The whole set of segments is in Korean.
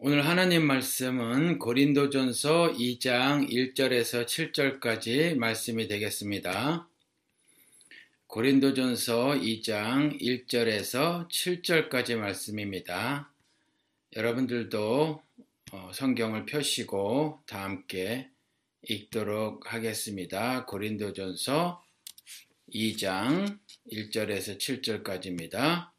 오늘 하나님 말씀은 고린도전서 2장 1절에서 7절까지 말씀이 되겠습니다. 고린도전서 2장 1절에서 7절까지 말씀입니다. 여러분들도 어, 성경을 펴시고 다 함께 읽도록 하겠습니다. 고린도전서 2장 1절에서 7절까지입니다.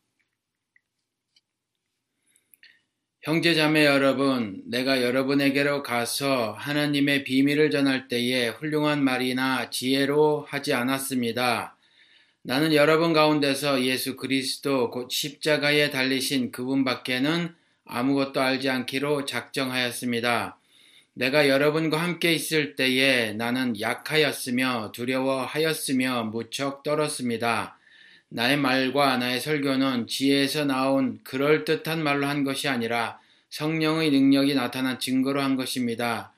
형제자매 여러분, 내가 여러분에게로 가서 하나님의 비밀을 전할 때에 훌륭한 말이나 지혜로 하지 않았습니다. 나는 여러분 가운데서 예수 그리스도 곧 십자가에 달리신 그분밖에는 아무것도 알지 않기로 작정하였습니다. 내가 여러분과 함께 있을 때에 나는 약하였으며 두려워하였으며 무척 떨었습니다. 나의 말과 나의 설교는 지혜에서 나온 그럴듯한 말로 한 것이 아니라 성령의 능력이 나타난 증거로 한 것입니다.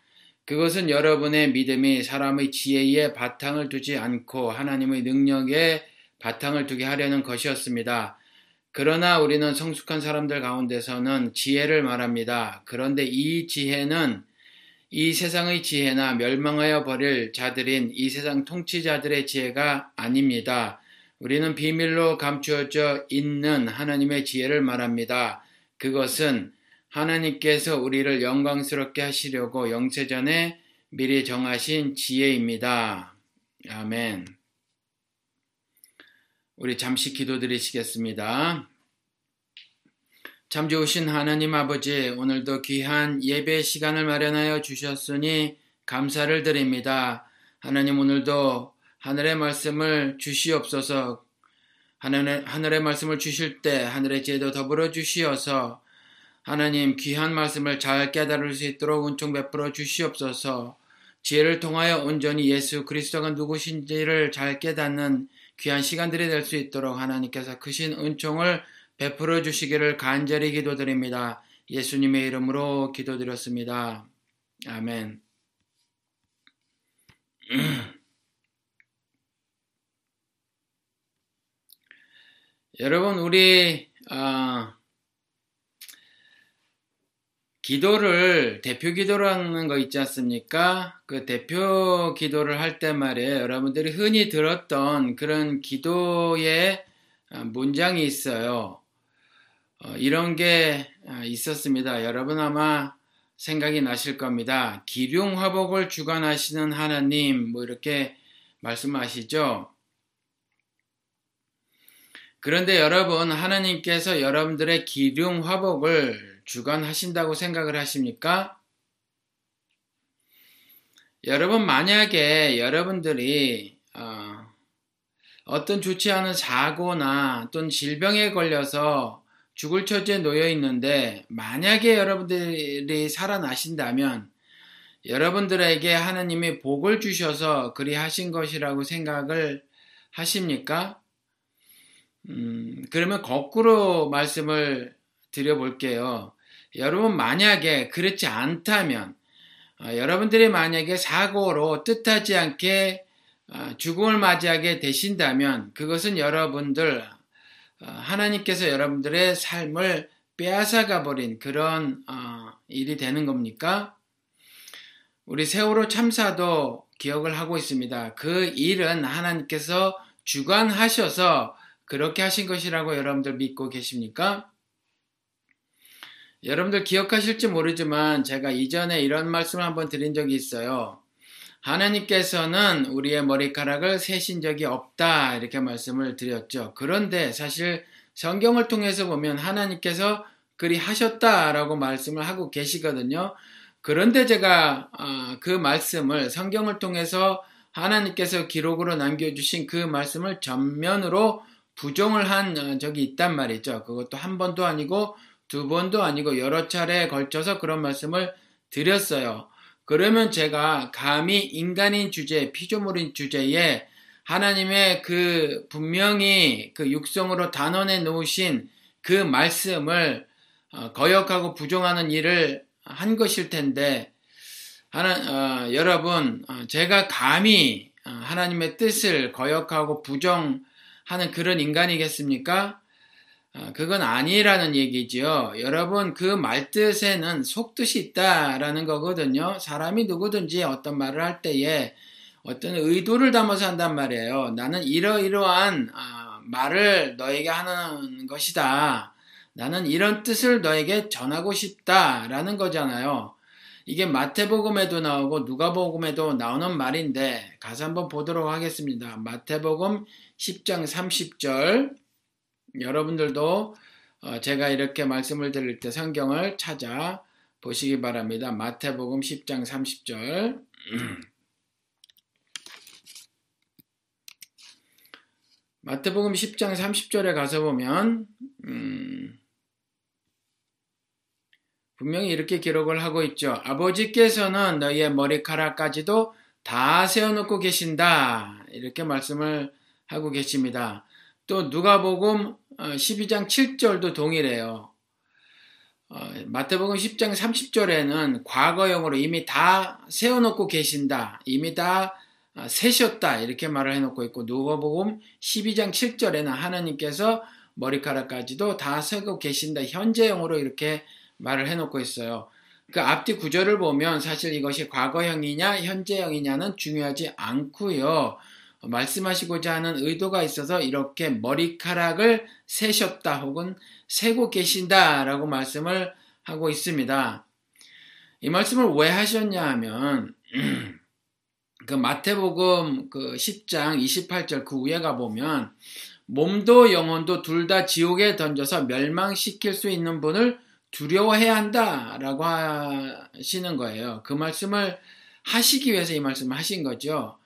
그것은 여러분의 믿음이 사람의 지혜에 바탕을 두지 않고 하나님의 능력에 바탕을 두게 하려는 것이었습니다. 그러나 우리는 성숙한 사람들 가운데서는 지혜를 말합니다. 그런데 이 지혜는 이 세상의 지혜나 멸망하여 버릴 자들인 이 세상 통치자들의 지혜가 아닙니다. 우리는 비밀로 감추어져 있는 하나님의 지혜를 말합니다. 그것은 하나님께서 우리를 영광스럽게 하시려고 영세전에 미리 정하신 지혜입니다. 아멘. 우리 잠시 기도드리시겠습니다. 참 좋으신 하나님 아버지, 오늘도 귀한 예배 시간을 마련하여 주셨으니 감사를 드립니다. 하나님 오늘도 하늘의 말씀을 주시옵소서. 하늘의, 하늘의 말씀을 주실 때 하늘의 지혜도 더불어 주시어서 하나님 귀한 말씀을 잘 깨달을 수 있도록 은총 베풀어 주시옵소서. 지혜를 통하여 온전히 예수 그리스도가 누구신지를 잘 깨닫는 귀한 시간들이 될 수 있도록 하나님께서 크신 은총을 베풀어 주시기를 간절히 기도드립니다. 예수님의 이름으로 기도드렸습니다. 아멘. 여러분, 우리, 어, 기도를, 대표 기도를 하는 거 있지 않습니까? 그 대표 기도를 할 때 말이에요. 여러분들이 흔히 들었던 그런 기도의 아, 문장이 있어요. 어, 이런 게 아, 있었습니다. 여러분 아마 생각이 나실 겁니다. 기륭 화복을 주관하시는 하나님, 뭐 이렇게 말씀하시죠. 그런데 여러분, 하나님께서 여러분들의 기륭 화복을 주관하신다고 생각을 하십니까? 여러분, 만약에 여러분들이 어, 떤 좋지 않은 사고나 또는 질병에 걸려서 죽을 처지에 놓여 있는데, 만약에 여러분들이 살아나신다면, 여러분들에게 하나님이 복을 주셔서 그리 하신 것이라고 생각을 하십니까? 음, 그러면 거꾸로 말씀을 드려볼게요. 여러분 만약에 그렇지 않다면 어, 여러분들이 만약에 사고로 뜻하지 않게 어, 죽음을 맞이하게 되신다면 그것은 여러분들 어, 하나님께서 여러분들의 삶을 빼앗아가 버린 그런 어, 일이 되는 겁니까? 우리 세월호 참사도 기억을 하고 있습니다. 그 일은 하나님께서 주관하셔서 그렇게 하신 것이라고 여러분들 믿고 계십니까? 여러분들 기억하실지 모르지만 제가 이전에 이런 말씀을 한번 드린 적이 있어요. 하나님께서는 우리의 머리카락을 세신 적이 없다. 이렇게 말씀을 드렸죠. 그런데 사실 성경을 통해서 보면 하나님께서 그리 하셨다라고 말씀을 하고 계시거든요. 그런데 제가 아, 그 말씀을 성경을 통해서 하나님께서 기록으로 남겨주신 그 말씀을 전면으로 부정을 한 어, 적이 있단 말이죠. 그것도 한 번도 아니고 두 번도 아니고 여러 차례에 걸쳐서 그런 말씀을 드렸어요. 그러면 제가 감히 인간인 주제, 피조물인 주제에 하나님의 그 분명히 그 육성으로 단언해 놓으신 그 말씀을 어, 거역하고 부정하는 일을 한 것일 텐데 하나, 어, 여러분 어, 제가 감히 어, 하나님의 뜻을 거역하고 부정 하는 그런 인간이겠습니까? 아, 그건 아니라는 얘기죠. 여러분, 그 말뜻에는 속뜻이 있다라는 거거든요. 사람이 누구든지 어떤 말을 할 때에 어떤 의도를 담아서 한단 말이에요. 나는 이러이러한 아, 말을 너에게 하는 것이다. 나는 이런 뜻을 너에게 전하고 싶다라는 거잖아요. 이게 마태복음에도 나오고 누가복음에도 나오는 말인데 가서 한번 보도록 하겠습니다. 마태복음 10장 30절 여러분들도 어, 제가 이렇게 말씀을 드릴 때 성경을 찾아 보시기 바랍니다. 마태복음 10장 30절. 마태복음 10장 30절에 가서 보면 음, 분명히 이렇게 기록을 하고 있죠. 아버지께서는 너희의 머리카락까지도 다 세워놓고 계신다. 이렇게 말씀을 하고 계십니다. 또 누가복음 12장 어, 7절도 동일해요. 어, 마태복음 10장 30절에는 과거형으로 이미 다 세워놓고 계신다. 이미 다 어, 세셨다. 이렇게 말을 해놓고 있고 누가복음 12장 7절에는 하나님께서 머리카락까지도 다 세고 계신다. 현재형으로 이렇게 말을 해놓고 있어요. 그 앞뒤 구절을 보면 사실 이것이 과거형이냐 현재형이냐는 중요하지 않고요. 말씀하시고자 하는 의도가 있어서 이렇게 머리카락을 세셨다 혹은 세고 계신다 라고 말씀을 하고 있습니다. 이 말씀을 왜 하셨냐 하면 그 마태복음 그 10장 28절 그 위에 가 보면 몸도 영혼도 둘 다 지옥에 던져서 멸망시킬 수 있는 분을 두려워해야 한다 라고 하시는 거예요. 그 말씀을 하시기 위해서 이 말씀을 하신 거죠.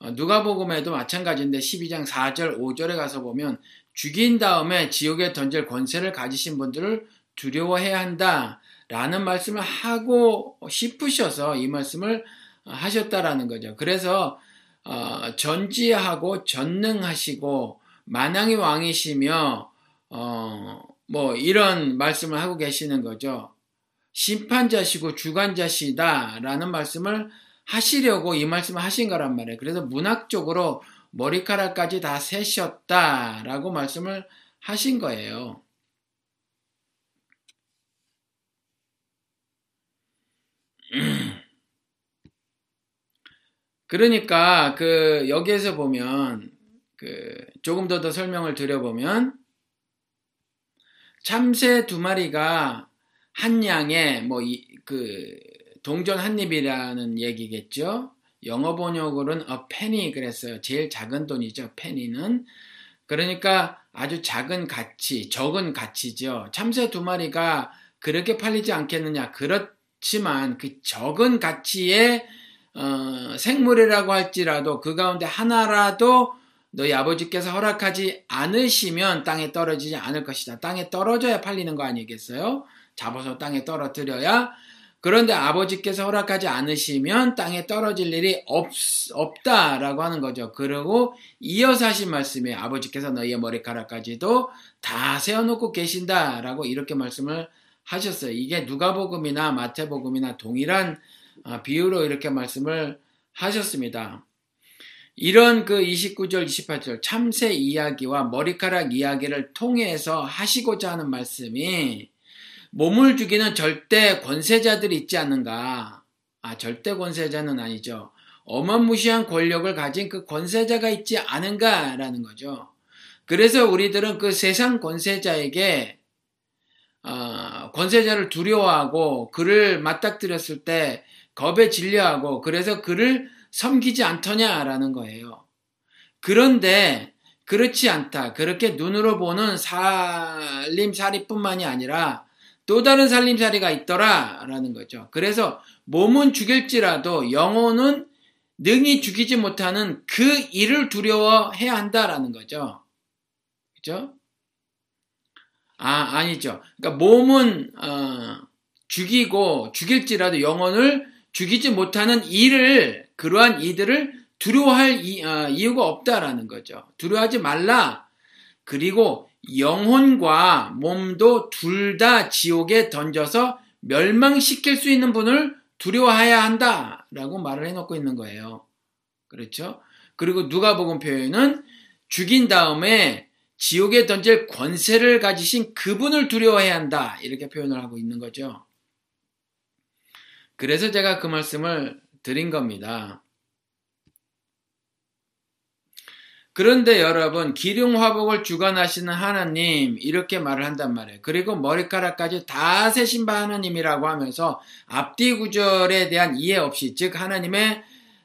어, 누가복음에도 마찬가지인데 12장 4절 5절에 가서 보면 죽인 다음에 지옥에 던질 권세를 가지신 분들을 두려워해야 한다 라는 말씀을 하고 싶으셔서 이 말씀을 하셨다라는 거죠. 그래서 어, 전지하고 전능하시고 만왕의 왕이시며 어, 뭐 이런 말씀을 하고 계시는 거죠. 심판자시고 주관자시다라는 말씀을 하시려고 이 말씀을 하신 거란 말이에요. 그래서 문학적으로 머리카락까지 다 세셨다라고 말씀을 하신 거예요. 그러니까 그 여기에서 보면 그 조금 더 더 설명을 드려보면 참새 두 마리가 한 양에 뭐 그 동전 한 입이라는 얘기겠죠. 영어 번역으로는 a penny 그랬어요. 제일 작은 돈이죠. penny는. 그러니까 아주 작은 가치, 적은 가치죠. 참새 두 마리가 그렇게 팔리지 않겠느냐. 그렇지만 그 적은 가치의 어, 생물이라고 할지라도 그 가운데 하나라도 너희 아버지께서 허락하지 않으시면 땅에 떨어지지 않을 것이다. 땅에 떨어져야 팔리는 거 아니겠어요? 잡아서 땅에 떨어뜨려야 그런데 아버지께서 허락하지 않으시면 땅에 떨어질 일이 없, 없다라고 하는 거죠. 그리고 이어서 하신 말씀이 아버지께서 너희의 머리카락까지도 다 세워놓고 계신다라고 이렇게 말씀을 하셨어요. 이게 누가복음이나 마태복음이나 동일한 아, 비유로 이렇게 말씀을 하셨습니다. 이런 그 29절, 28절 참새 이야기와 머리카락 이야기를 통해서 하시고자 하는 말씀이 몸을 죽이는 절대 권세자들이 있지 않는가? 아, 절대 권세자는 아니죠. 어마무시한 권력을 가진 그 권세자가 있지 않은가라는 거죠. 그래서 우리들은 그 세상 권세자에게 어, 권세자를 두려워하고 그를 맞닥뜨렸을 때 겁에 질려하고 그래서 그를 섬기지 않더냐라는 거예요. 그런데 그렇지 않다. 그렇게 눈으로 보는 살림살이뿐만이 아니라 또 다른 살림살이가 있더라라는 거죠. 그래서 몸은 죽일지라도 영혼은 능히 죽이지 못하는 그 일을 두려워해야 한다라는 거죠. 그죠? 아, 아니죠. 그러니까 몸은 어, 죽이고 죽일지라도 영혼을 죽이지 못하는 일을 그러한 이들을 두려워할 이, 어, 이유가 없다라는 거죠. 두려워하지 말라. 그리고 영혼과 몸도 둘 다 지옥에 던져서 멸망시킬 수 있는 분을 두려워해야 한다 라고 말을 해놓고 있는 거예요. 그렇죠? 그리고 누가복음 표현은 죽인 다음에 지옥에 던질 권세를 가지신 그분을 두려워해야 한다. 이렇게 표현을 하고 있는 거죠. 그래서 제가 그 말씀을 드린 겁니다. 그런데 여러분, 기륭화복을 주관하시는 하나님, 이렇게 말을 한단 말이에요. 그리고 머리카락까지 다 세신 바 하나님이라고 하면서 앞뒤 구절에 대한 이해 없이, 즉, 하나님의,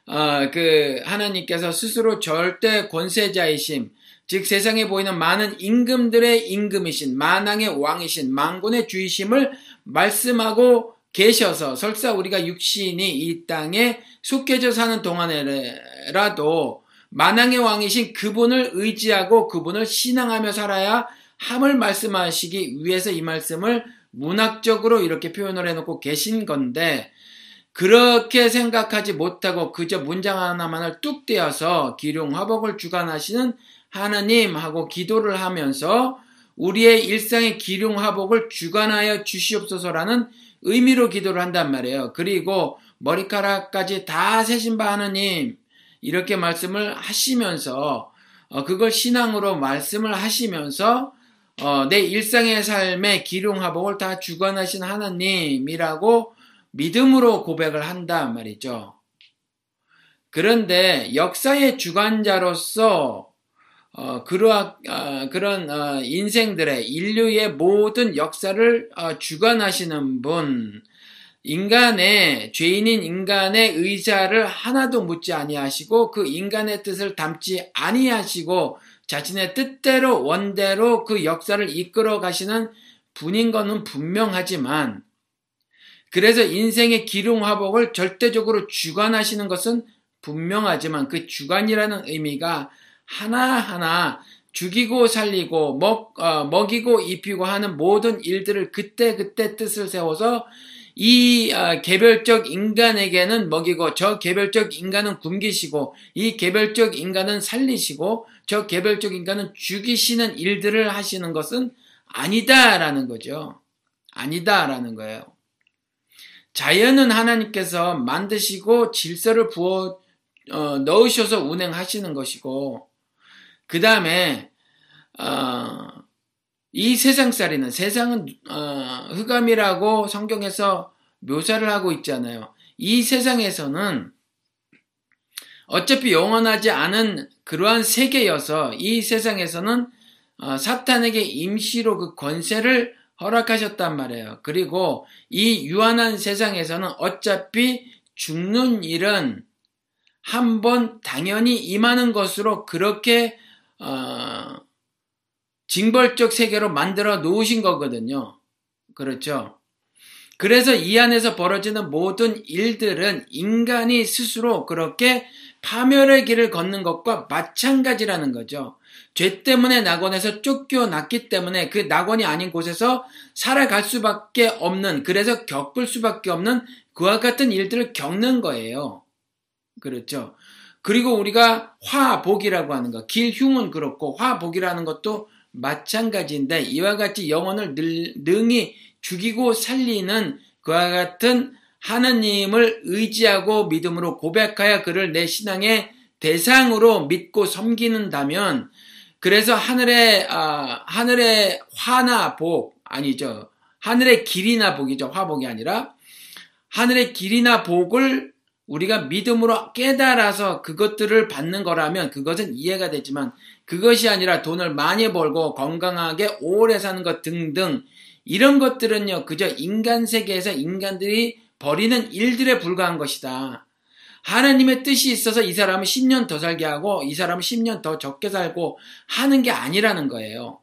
어, 그, 하나님께서 스스로 절대 권세자이심, 즉, 세상에 보이는 많은 임금들의 임금이신, 만왕의 왕이신, 만군의 주이심을 말씀하고 계셔서, 설사 우리가 육신이 이 땅에 속해져 사는 동안에라도, 만왕의 왕이신 그분을 의지하고 그분을 신앙하며 살아야 함을 말씀하시기 위해서 이 말씀을 문학적으로 이렇게 표현을 해놓고 계신 건데 그렇게 생각하지 못하고 그저 문장 하나만을 뚝 떼어서 기룡 화복을 주관하시는 하나님하고 기도를 하면서 우리의 일상의 기룡 화복을 주관하여 주시옵소서라는 의미로 기도를 한단 말이에요. 그리고 머리카락까지 다 세신 바 하나님 이렇게 말씀을 하시면서 어, 그걸 신앙으로 말씀을 하시면서 어, 내 일상의 삶의 기룡화복을 다 주관하신 하나님이라고 믿음으로 고백을 한단 말이죠. 그런데 역사의 주관자로서 어, 그러한, 어, 그런 어, 인생들의 인류의 모든 역사를 어, 주관하시는 분, 인간의 죄인인 인간의 의자를 하나도 묻지 아니하시고 그 인간의 뜻을 담지 아니하시고 자신의 뜻대로 원대로 그 역사를 이끌어 가시는 분인 것은 분명하지만 그래서 인생의 기룡화복을 절대적으로 주관하시는 것은 분명하지만 그 주관이라는 의미가 하나하나 죽이고 살리고 먹, 어, 먹이고 입히고 하는 모든 일들을 그때그때 뜻을 세워서 이 아, 개별적 인간에게는 먹이고 저 개별적 인간은 굶기시고 이 개별적 인간은 살리시고 저 개별적 인간은 죽이시는 일들을 하시는 것은 아니다라는 거죠. 아니다라는 거예요. 자연은 하나님께서 만드시고 질서를 부어 어, 넣으셔서 운행하시는 것이고 그 다음에 어, 이 세상살이는 세상은 어, 흑암이라고 성경에서 묘사를 하고 있잖아요. 이 세상에서는 어차피 영원하지 않은 그러한 세계여서 이 세상에서는 어, 사탄에게 임시로 그 권세를 허락하셨단 말이에요. 그리고 이 유한한 세상에서는 어차피 죽는 일은 한 번 당연히 임하는 것으로 그렇게 어, 징벌적 세계로 만들어 놓으신 거거든요. 그렇죠. 그래서 이 안에서 벌어지는 모든 일들은 인간이 스스로 그렇게 파멸의 길을 걷는 것과 마찬가지라는 거죠. 죄 때문에 낙원에서 쫓겨났기 때문에 그 낙원이 아닌 곳에서 살아갈 수밖에 없는, 그래서 겪을 수밖에 없는 그와 같은 일들을 겪는 거예요. 그렇죠. 그리고 우리가 화복이라고 하는 것, 길흉은 그렇고 화복이라는 것도 마찬가지인데 이와 같이 영혼을 능히 죽이고 살리는 그와 같은 하나님을 의지하고 믿음으로 고백하여 그를 내 신앙의 대상으로 믿고 섬기는다면 그래서 하늘의 아, 하늘의 화나 복 아니죠. 하늘의 길이나 복이죠. 화복이 아니라. 하늘의 길이나 복을 우리가 믿음으로 깨달아서 그것들을 받는 거라면 그것은 이해가 되지만 그것이 아니라 돈을 많이 벌고 건강하게 오래 사는 것 등등 이런 것들은요 그저 인간 세계에서 인간들이 벌이는 일들에 불과한 것이다. 하나님의 뜻이 있어서 이 사람은 10년 더 살게 하고 이 사람은 10년 더 적게 살고 하는 게 아니라는 거예요.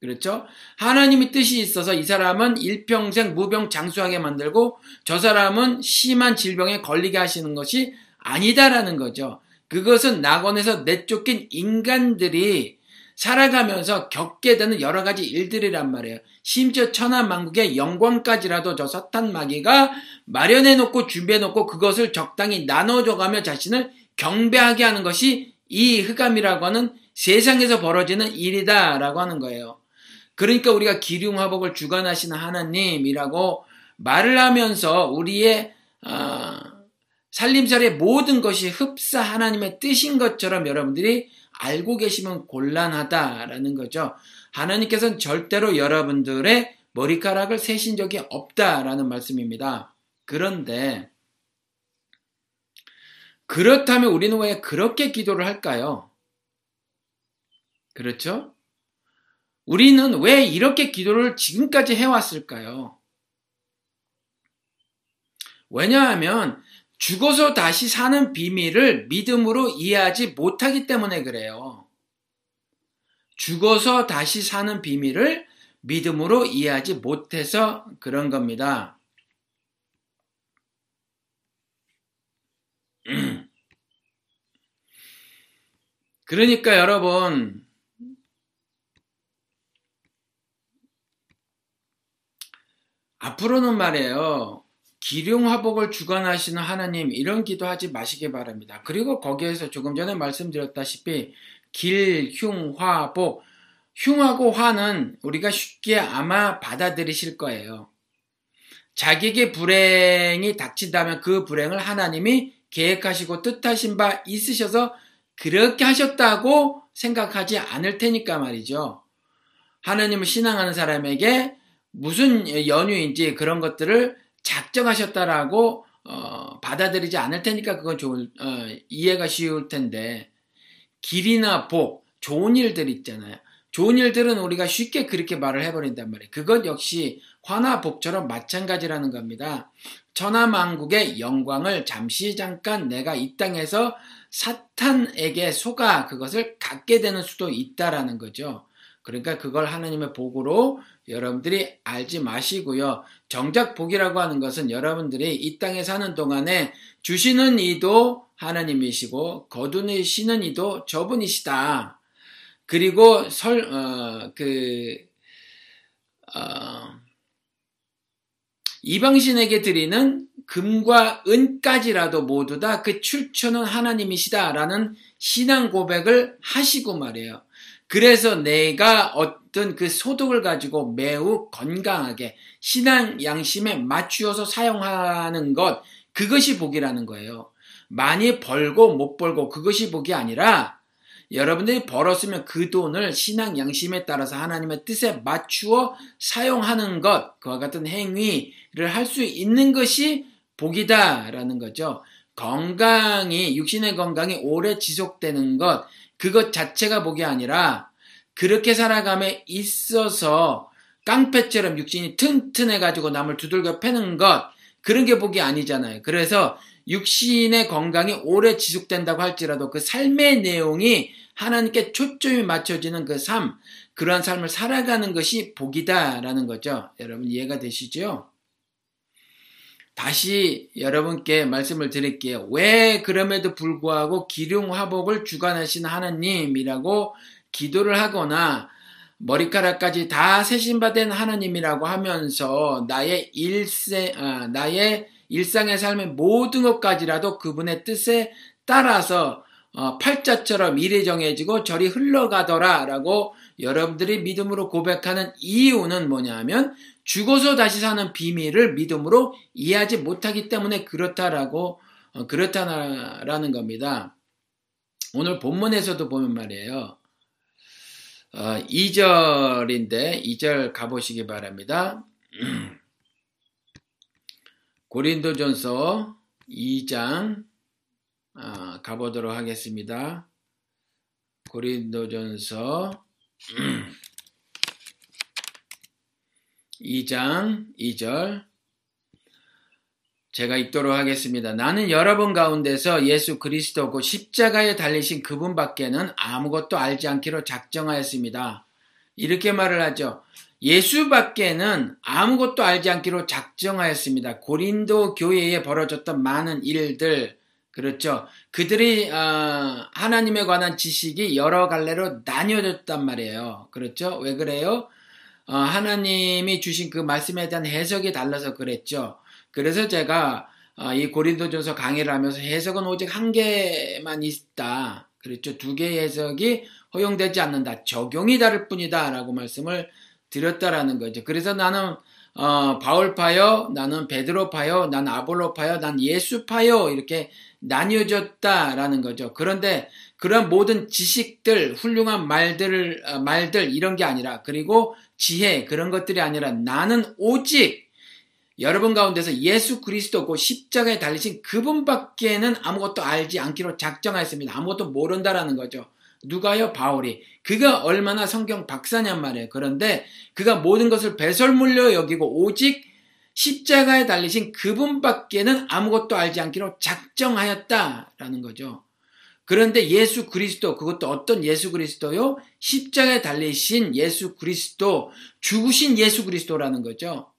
그렇죠? 하나님의 뜻이 있어서 이 사람은 일평생 무병장수하게 만들고 저 사람은 심한 질병에 걸리게 하시는 것이 아니다라는 거죠. 그것은 낙원에서 내쫓긴 인간들이 살아가면서 겪게 되는 여러 가지 일들이란 말이에요. 심지어 천하만국의 영광까지라도 저 서탄 마귀가 마련해 놓고 준비해 놓고 그것을 적당히 나눠줘 가며 자신을 경배하게 하는 것이 이 흑암이라고 하는 세상에서 벌어지는 일이다라고 하는 거예요. 그러니까 우리가 기륭화복을 주관하시는 하나님이라고 말을 하면서 우리의 어, 살림살이의 모든 것이 흡사 하나님의 뜻인 것처럼 여러분들이 알고 계시면 곤란하다라는 거죠. 하나님께서는 절대로 여러분들의 머리카락을 세신 적이 없다라는 말씀입니다. 그런데 그렇다면 우리는 왜 그렇게 기도를 할까요? 그렇죠? 우리는 왜 이렇게 기도를 지금까지 해왔을까요? 왜냐하면 죽어서 다시 사는 비밀을 믿음으로 이해하지 못하기 때문에 그래요. 죽어서 다시 사는 비밀을 믿음으로 이해하지 못해서 그런 겁니다. 그러니까 여러분, 앞으로는 말이에요. 기룡화복을 주관하시는 하나님 이런 기도하지 마시기 바랍니다. 그리고 거기에서 조금 전에 말씀드렸다시피 길, 흉, 화, 복 흉하고 화는 우리가 쉽게 아마 받아들이실 거예요. 자기에게 불행이 닥친다면 그 불행을 하나님이 계획하시고 뜻하신 바 있으셔서 그렇게 하셨다고 생각하지 않을 테니까 말이죠. 하나님을 신앙하는 사람에게 무슨 연유인지 그런 것들을 작정하셨다라고 어, 받아들이지 않을 테니까 그건 좋을, 어, 이해가 쉬울 텐데 길이나 복, 좋은 일들 있잖아요. 좋은 일들은 우리가 쉽게 그렇게 말을 해버린단 말이에요. 그것 역시 화나 복처럼 마찬가지라는 겁니다. 천하만국의 영광을 잠시 잠깐 내가 이 땅에서 사탄에게 속아 그것을 갖게 되는 수도 있다라는 거죠. 그러니까 그걸 하나님의 복으로 여러분들이 알지 마시고요. 정작 복이라고 하는 것은 여러분들이 이 땅에 사는 동안에 주시는 이도 하나님이시고 거두시는 이도 저분이시다. 그리고 설, 어, 그, 어, 이방신에게 드리는 금과 은까지라도 모두 다 그 출처는 하나님이시다라는 신앙 고백을 하시고 말이에요. 그래서 내가 어떤 그 소득을 가지고 매우 건강하게 신앙 양심에 맞추어서 사용하는 것, 그것이 복이라는 거예요. 많이 벌고 못 벌고 그것이 복이 아니라 여러분들이 벌었으면 그 돈을 신앙 양심에 따라서 하나님의 뜻에 맞추어 사용하는 것, 그와 같은 행위를 할 수 있는 것이 복이다라는 거죠. 건강이, 육신의 건강이 오래 지속되는 것, 그것 자체가 복이 아니라 그렇게 살아감에 있어서 깡패처럼 육신이 튼튼해가지고 남을 두들겨 패는 것, 그런 게 복이 아니잖아요. 그래서 육신의 건강이 오래 지속된다고 할지라도 그 삶의 내용이 하나님께 초점이 맞춰지는 그 삶, 그러한 삶을 살아가는 것이 복이다라는 거죠. 여러분 이해가 되시죠? 다시 여러분께 말씀을 드릴게요. 왜 그럼에도 불구하고 기륭 화복을 주관하신 하나님이라고 기도를 하거나 머리카락까지 다 세신받은 하나님이라고 하면서 나의 일세, 아, 나의 일상의 삶의 모든 것까지라도 그분의 뜻에 따라서 어, 팔자처럼 일이 정해지고 저리 흘러가더라라고 여러분들이 믿음으로 고백하는 이유는 뭐냐면 죽어서 다시 사는 비밀을 믿음으로 이해하지 못하기 때문에 그렇다라고 어, 그렇다라는 겁니다. 오늘 본문에서도 보면 말이에요. 어, 2절인데 2절 가보시기 바랍니다. 고린도전서 2장 아, 가보도록 하겠습니다. 고린도전서 2장 2절 제가 읽도록 하겠습니다. 나는 여러분 가운데서 예수 그리스도 고 십자가에 달리신 그분밖에는 아무것도 알지 않기로 작정하였습니다. 이렇게 말을 하죠. 예수밖에는 아무것도 알지 않기로 작정하였습니다. 고린도 교회에 벌어졌던 많은 일들, 그렇죠. 그들이 어, 하나님에 관한 지식이 여러 갈래로 나뉘어졌단 말이에요. 그렇죠. 왜 그래요? 어, 하나님이 주신 그 말씀에 대한 해석이 달라서 그랬죠. 그래서 제가 어, 이 고린도전서 강의를 하면서 해석은 오직 한 개만 있다. 그렇죠. 두 개의 해석이 허용되지 않는다. 적용이 다를 뿐이다 라고 말씀을 드렸다라는 거죠. 그래서 나는 어, 바울파요, 나는 베드로파요, 난 아볼로파요, 난 예수파요 이렇게 나뉘어졌다라는 거죠. 그런데 그런 모든 지식들, 훌륭한 말들, 어, 말들 이런 게 아니라 그리고 지혜 그런 것들이 아니라 나는 오직 여러분 가운데서 예수 그리스도 고 십자가에 달리신 그분밖에는 아무것도 알지 않기로 작정하였습니다. 아무것도 모른다라는 거죠. 누가요? 바울이. 그가 얼마나 성경 박사냔 말이에요. 그런데 그가 모든 것을 배설물로 여기고 오직 십자가에 달리신 그분밖에는 아무것도 알지 않기로 작정하였다라는 거죠. 그런데 예수 그리스도, 그것도 어떤 예수 그리스도요? 십자가에 달리신 예수 그리스도, 죽으신 예수 그리스도라는 거죠.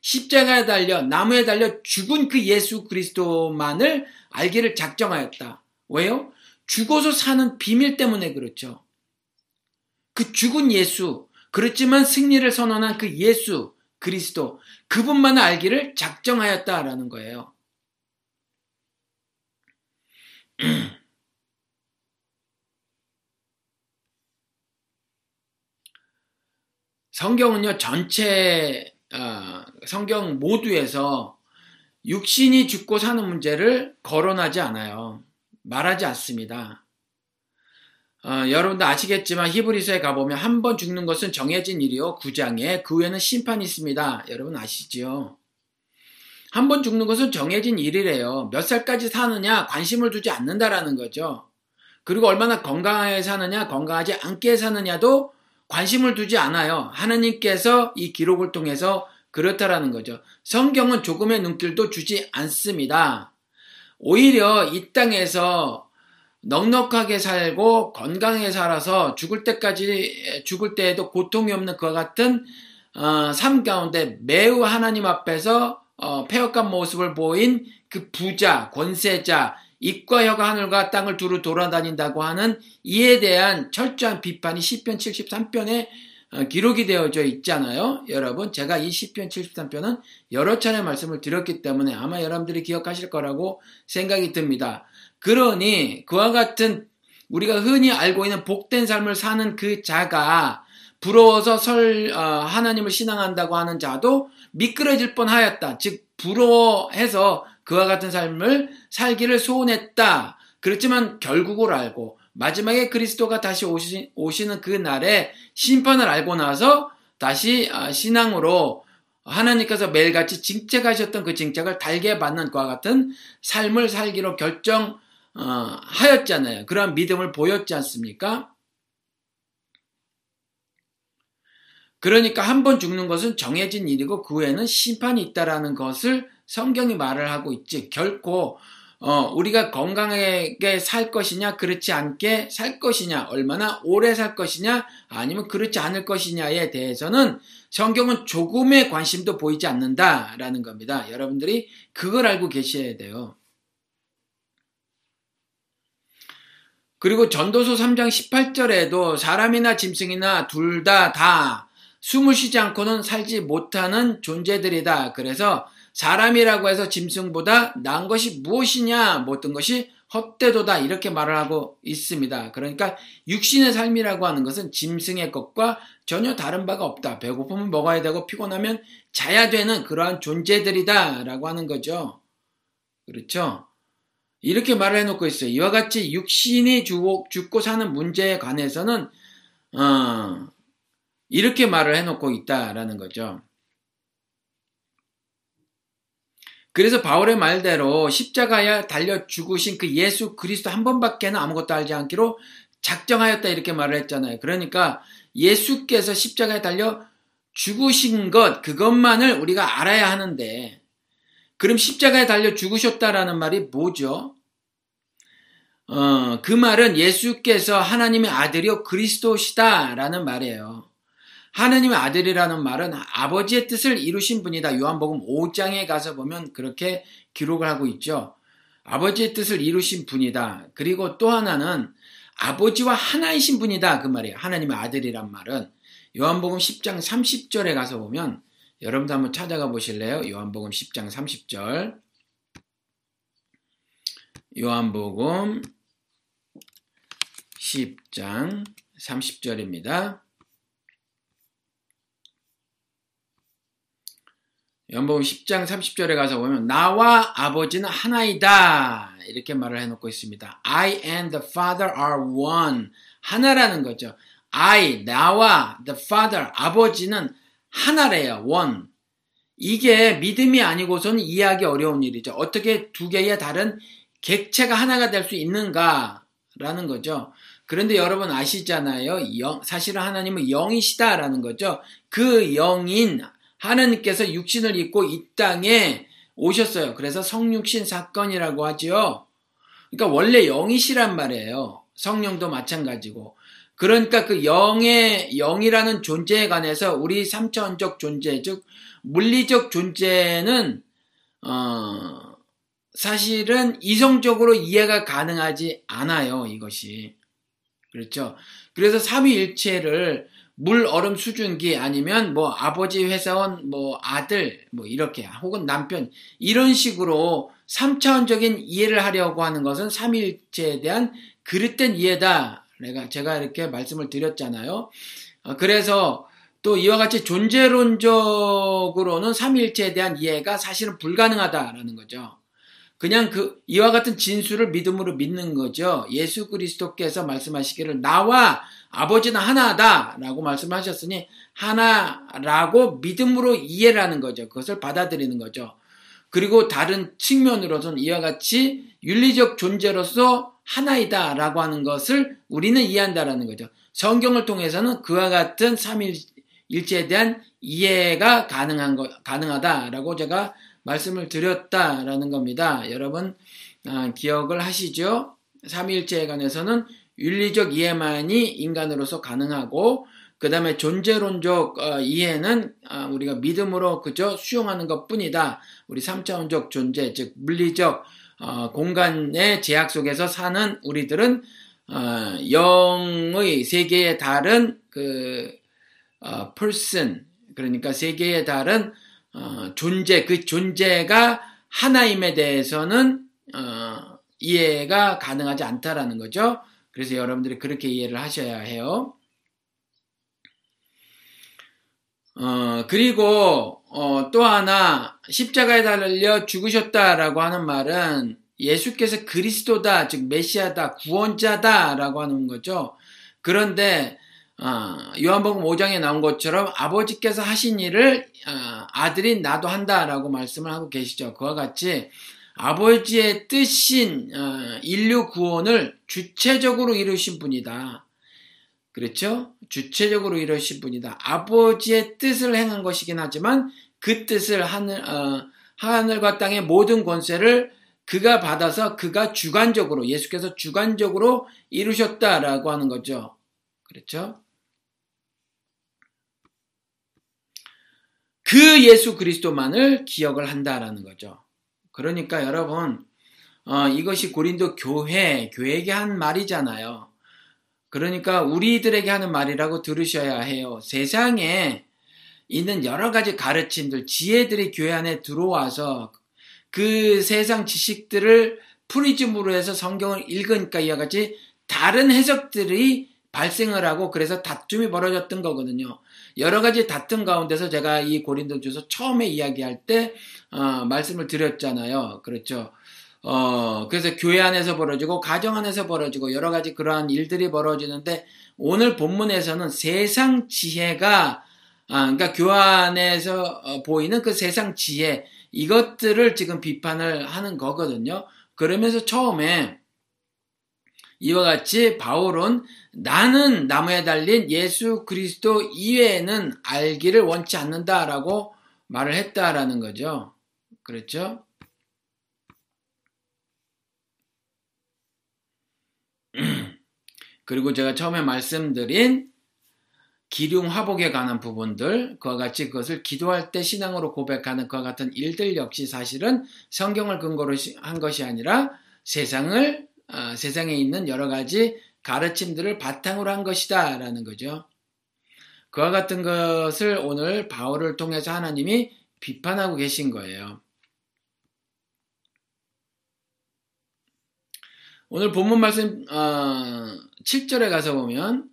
십자가에 달려, 나무에 달려 죽은 그 예수 그리스도만을 알기를 작정하였다. 왜요? 죽어서 사는 비밀 때문에 그렇죠. 그 죽은 예수, 그렇지만 승리를 선언한 그 예수, 그리스도, 그분만을 알기를 작정하였다라는 거예요. 성경은요, 전체, 어, 성경 모두에서 육신이 죽고 사는 문제를 거론하지 않아요. 말하지 않습니다. 어, 여러분도 아시겠지만 히브리서에 가보면 한 번 죽는 것은 정해진 일이요. 9장에 그 후에는 심판이 있습니다. 여러분 아시지요? 한 번 죽는 것은 정해진 일이래요. 몇 살까지 사느냐 관심을 두지 않는다라는 거죠. 그리고 얼마나 건강하게 사느냐 건강하지 않게 사느냐도 관심을 두지 않아요. 하느님께서 이 기록을 통해서 그렇다라는 거죠. 성경은 조금의 눈길도 주지 않습니다. 오히려 이 땅에서 넉넉하게 살고 건강하게 살아서 죽을 때까지 죽을 때에도 고통이 없는 그와 같은 어, 삶 가운데 매우 하나님 앞에서 어, 폐역한 모습을 보인 그 부자, 권세자, 입과 혀가 하늘과 땅을 두루 돌아다닌다고 하는 이에 대한 철저한 비판이 10편 73편에 어, 기록이 되어져 있잖아요. 여러분, 제가 이 10편 73편은 여러 차례 말씀을 드렸기 때문에 아마 여러분들이 기억하실 거라고 생각이 듭니다. 그러니 그와 같은 우리가 흔히 알고 있는 복된 삶을 사는 그 자가 부러워서 설 어, 하나님을 신앙한다고 하는 자도 미끄러질 뻔하였다. 즉 부러워해서 그와 같은 삶을 살기를 소원했다. 그렇지만 결국을 알고 마지막에 그리스도가 다시 오시, 오시는 그 날에 심판을 알고 나서 다시 아, 신앙으로 하나님께서 매일같이 징책하셨던 그 징책을 달게 받는 그와 같은 삶을 살기로 결정 어, 하였잖아요. 그러한 믿음을 보였지 않습니까? 그러니까 한 번 죽는 것은 정해진 일이고 그 후에는 심판이 있다라는 것을 성경이 말을 하고 있지. 결코 어, 우리가 건강하게 살 것이냐, 그렇지 않게 살 것이냐, 얼마나 오래 살 것이냐, 아니면 그렇지 않을 것이냐에 대해서는 성경은 조금의 관심도 보이지 않는다라는 겁니다. 여러분들이 그걸 알고 계셔야 돼요. 그리고 전도서 3장 18절에도 사람이나 짐승이나 둘 다다 다 숨을 쉬지 않고는 살지 못하는 존재들이다. 그래서 사람이라고 해서 짐승보다 나은 것이 무엇이냐 모든 것이 헛되도다 이렇게 말을 하고 있습니다. 그러니까 육신의 삶이라고 하는 것은 짐승의 것과 전혀 다른 바가 없다. 배고프면 먹어야 되고 피곤하면 자야 되는 그러한 존재들이다라고 하는 거죠. 그렇죠? 이렇게 말을 해놓고 있어요. 이와 같이 육신이 죽고 사는 문제에 관해서는 어, 이렇게 말을 해놓고 있다라는 거죠. 그래서 바울의 말대로 십자가에 달려 죽으신 그 예수 그리스도 한 번밖에는 아무것도 알지 않기로 작정하였다 이렇게 말을 했잖아요. 그러니까 예수께서 십자가에 달려 죽으신 것 그것만을 우리가 알아야 하는데 그럼 십자가에 달려 죽으셨다라는 말이 뭐죠? 어, 그 말은 예수께서 하나님의 아들이요 그리스도시다라는 말이에요. 하느님의 아들이라는 말은 아버지의 뜻을 이루신 분이다. 요한복음 5장에 가서 보면 그렇게 기록을 하고 있죠. 아버지의 뜻을 이루신 분이다. 그리고 또 하나는 아버지와 하나이신 분이다. 그 말이에요. 하나님의 아들이란 말은 요한복음 10장 30절에 가서 보면 여러분도 한번 찾아가 보실래요? 요한복음 10장 30절. 요한복음 10장 30절입니다. 연복음 10장 30절에 가서 보면 나와 아버지는 하나이다 이렇게 말을 해놓고 있습니다. I and the Father are one 하나라는 거죠. I 나와 the Father 아버지는 하나래요. one 이게 믿음이 아니고서는 이해하기 어려운 일이죠. 어떻게 두 개의 다른 객체가 하나가 될 수 있는가라는 거죠. 그런데 여러분 아시잖아요. 영, 사실은 하나님은 영이시다라는 거죠. 그 영인 하나님께서 육신을 입고 이 땅에 오셨어요. 그래서 성육신 사건이라고 하죠. 그러니까 원래 영이시란 말이에요. 성령도 마찬가지고. 그러니까 그 영의 영이라는 존재에 관해서 우리 삼천적 존재, 즉 물리적 존재는 어, 사실은 이성적으로 이해가 가능하지 않아요. 이것이 그렇죠. 그래서 삼위일체를 물, 얼음, 수증기 아니면 뭐 아버지 회사원, 뭐 아들, 뭐 이렇게 혹은 남편 이런 식으로 3차원적인 이해를 하려고 하는 것은 삼위일체에 대한 그릇된 이해다. 내가 제가 이렇게 말씀을 드렸잖아요. 어, 그래서 또 이와 같이 존재론적으로는 삼위일체에 대한 이해가 사실은 불가능하다라는 거죠. 그냥 그 이와 같은 진술을 믿음으로 믿는 거죠. 예수 그리스도께서 말씀하시기를 나와 아버지는 하나다라고 말씀하셨으니 하나라고 믿음으로 이해를 하는 거죠. 그것을 받아들이는 거죠. 그리고 다른 측면으로서는 이와 같이 윤리적 존재로서 하나이다라고 하는 것을 우리는 이해한다라는 거죠. 성경을 통해서는 그와 같은 삼일일체에 대한 이해가 가능한 거 가능하다라고 제가 말씀을 드렸다라는 겁니다. 여러분 아, 기억을 하시죠? 삼위일체에 관해서는 윤리적 이해만이 인간으로서 가능하고 그 다음에 존재론적 어, 이해는 아, 우리가 믿음으로 그저 수용하는 것 뿐이다. 우리 3차원적 존재, 즉 물리적 어, 공간의 제약 속에서 사는 우리들은 어, 영의 세계에 다른 그 person 그러니까 세계에 다른 어, 존재, 그 존재가 하나임에 대해서는 어, 이해가 가능하지 않다라는 거죠. 그래서 여러분들이 그렇게 이해를 하셔야 해요. 어, 그리고 어, 또 하나 십자가에 달려 죽으셨다라고 하는 말은 예수께서 그리스도다, 즉 메시아다, 구원자다라고 하는 거죠. 그런데 어, 요한복음 5장에 나온 것처럼 아버지께서 하신 일을 어, 아들인 나도 한다라고 말씀을 하고 계시죠. 그와 같이 아버지의 뜻인 어, 인류 구원을 주체적으로 이루신 분이다. 그렇죠? 주체적으로 이루신 분이다. 아버지의 뜻을 행한 것이긴 하지만 그 뜻을 하늘, 어, 하늘과 땅의 모든 권세를 그가 받아서 그가 주관적으로 예수께서 주관적으로 이루셨다라고 하는 거죠. 그렇죠? 그 예수 그리스도만을 기억을 한다라는 거죠. 그러니까 여러분, 어, 이것이 고린도 교회, 교회에게 한 말이잖아요. 그러니까 우리들에게 하는 말이라고 들으셔야 해요. 세상에 있는 여러 가지 가르침들, 지혜들이 교회 안에 들어와서 그 세상 지식들을 프리즘으로 해서 성경을 읽으니까 이와 같이 다른 해석들이 발생을 하고 그래서 다툼이 벌어졌던 거거든요. 여러 가지 다툼 가운데서 제가 이 고린도주서 처음에 이야기할 때 어, 말씀을 드렸잖아요. 그렇죠. 어, 그래서 교회 안에서 벌어지고 가정 안에서 벌어지고 여러 가지 그러한 일들이 벌어지는데 오늘 본문에서는 세상 지혜가 아, 그러니까 교회 안에서 어, 보이는 그 세상 지혜 이것들을 지금 비판을 하는 거거든요. 그러면서 처음에 이와 같이 바울은 나는 나무에 달린 예수 그리스도 이외에는 알기를 원치 않는다라고 말을 했다라는 거죠. 그렇죠? 그리고 제가 처음에 말씀드린 기륭 화복에 관한 부분들, 그와 같이 그것을 기도할 때 신앙으로 고백하는 그와 같은 일들 역시 사실은 성경을 근거로 한 것이 아니라 세상을, 어, 세상에 있는 여러 가지 가르침들을 바탕으로 한 것이다 라는 거죠. 그와 같은 것을 오늘 바울을 통해서 하나님이 비판하고 계신 거예요. 오늘 본문 말씀 어, 7절에 가서 보면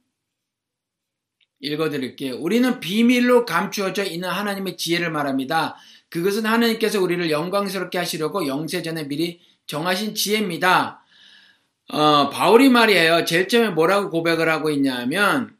읽어드릴게요. 우리는 비밀로 감추어져 있는 하나님의 지혜를 말합니다. 그것은 하나님께서 우리를 영광스럽게 하시려고 영세전에 미리 정하신 지혜입니다. 어, 바울이 말이에요. 제일 처음에 뭐라고 고백을 하고 있냐면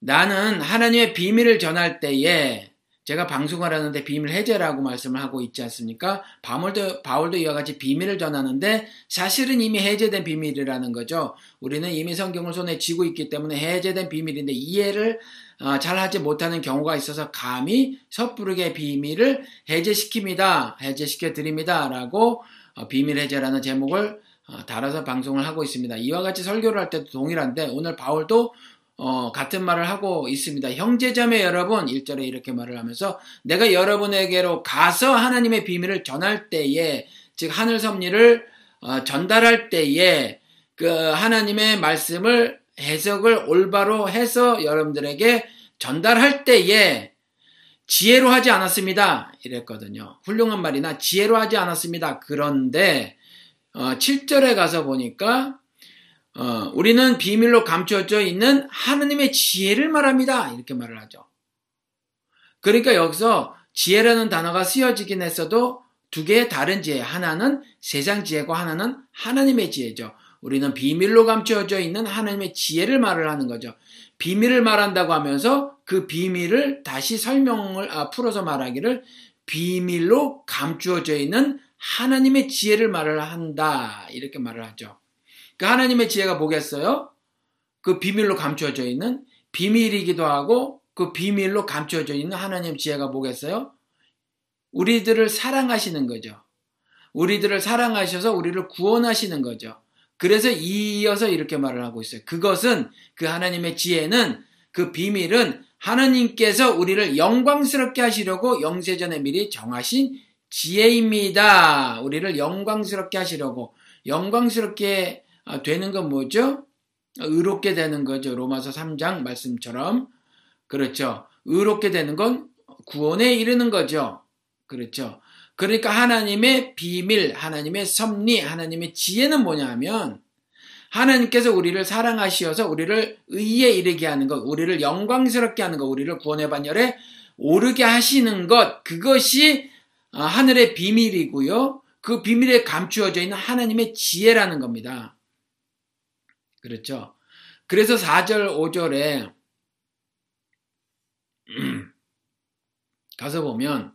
나는 하나님의 비밀을 전할 때에 제가 방송을 하는데 비밀 해제라고 말씀을 하고 있지 않습니까? 바울도, 바울도 이와 같이 비밀을 전하는데 사실은 이미 해제된 비밀이라는 거죠. 우리는 이미 성경을 손에 쥐고 있기 때문에 해제된 비밀인데 이해를 어, 잘 하지 못하는 경우가 있어서 감히 섣부르게 비밀을 해제시킵니다. 해제시켜 드립니다. 라고 어, 비밀 해제라는 제목을 어, 달아서 방송을 하고 있습니다. 이와 같이 설교를 할 때도 동일한데 오늘 바울도 어, 같은 말을 하고 있습니다. 형제자매 여러분, 1절에 이렇게 말을 하면서 내가 여러분에게로 가서 하나님의 비밀을 전할 때에, 즉, 하늘 섭리를 어, 전달할 때에 그 하나님의 말씀을 해석을 올바로 해서 여러분들에게 전달할 때에 지혜로 하지 않았습니다. 이랬거든요. 훌륭한 말이나 지혜로 하지 않았습니다. 그런데 어, 7절에 가서 보니까 어, 우리는 비밀로 감춰져 있는 하느님의 지혜를 말합니다. 이렇게 말을 하죠. 그러니까 여기서 지혜라는 단어가 쓰여지긴 했어도 두 개의 다른 지혜. 하나는 세상 지혜고 하나는 하나님의 지혜죠. 우리는 비밀로 감춰져 있는 하나님의 지혜를 말을 하는 거죠. 비밀을 말한다고 하면서 그 비밀을 다시 설명을 아, 풀어서 말하기를 비밀로 감추어져 있는 하나님의 지혜를 말을 한다. 이렇게 말을 하죠. 그 하나님의 지혜가 뭐겠어요? 그 비밀로 감추어져 있는 비밀이기도 하고 그 비밀로 감추어져 있는 하나님 지혜가 뭐겠어요? 우리들을 사랑하시는 거죠. 우리들을 사랑하셔서 우리를 구원하시는 거죠. 그래서 이어서 이렇게 말을 하고 있어요. 그것은 그 하나님의 지혜는 그 비밀은 하나님께서 우리를 영광스럽게 하시려고 영세전에 미리 정하신 지혜입니다. 우리를 영광스럽게 하시려고 영광스럽게 아, 되는 건 뭐죠? 의롭게 되는 거죠. 로마서 3장 말씀처럼. 그렇죠. 의롭게 되는 건 구원에 이르는 거죠. 그렇죠. 그러니까 하나님의 비밀, 하나님의 섭리, 하나님의 지혜는 뭐냐 하면 하나님께서 우리를 사랑하시어서 우리를 의에 이르게 하는 것, 우리를 영광스럽게 하는 것, 우리를 구원의 반열에 오르게 하시는 것, 그것이 아, 하늘의 비밀이고요. 그 비밀에 감추어져 있는 하나님의 지혜라는 겁니다. 그렇죠. 그래서 4절, 5절에 가서 보면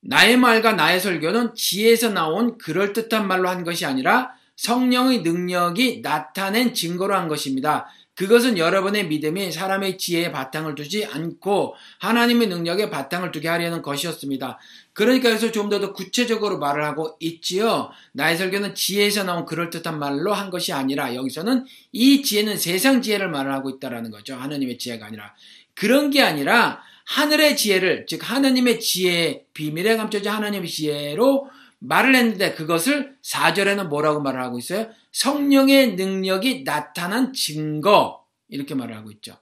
나의 말과 나의 설교는 지혜에서 나온 그럴듯한 말로 한 것이 아니라 성령의 능력이 나타낸 증거로 한 것입니다. 그것은 여러분의 믿음이 사람의 지혜에 바탕을 두지 않고 하나님의 능력에 바탕을 두게 하려는 것이었습니다. 그러니까 여기서 좀 더 구체적으로 말을 하고 있지요. 나의 설교는 지혜에서 나온 그럴듯한 말로 한 것이 아니라 여기서는 이 지혜는 세상 지혜를 말을 하고 있다라는 거죠. 하나님의 지혜가 아니라. 그런 게 아니라 하늘의 지혜를 즉 하나님의 지혜 비밀에 감춰진 하나님의 지혜로 말을 했는데 그것을 4절에는 뭐라고 말을 하고 있어요? 성령의 능력이 나타난 증거 이렇게 말을 하고 있죠.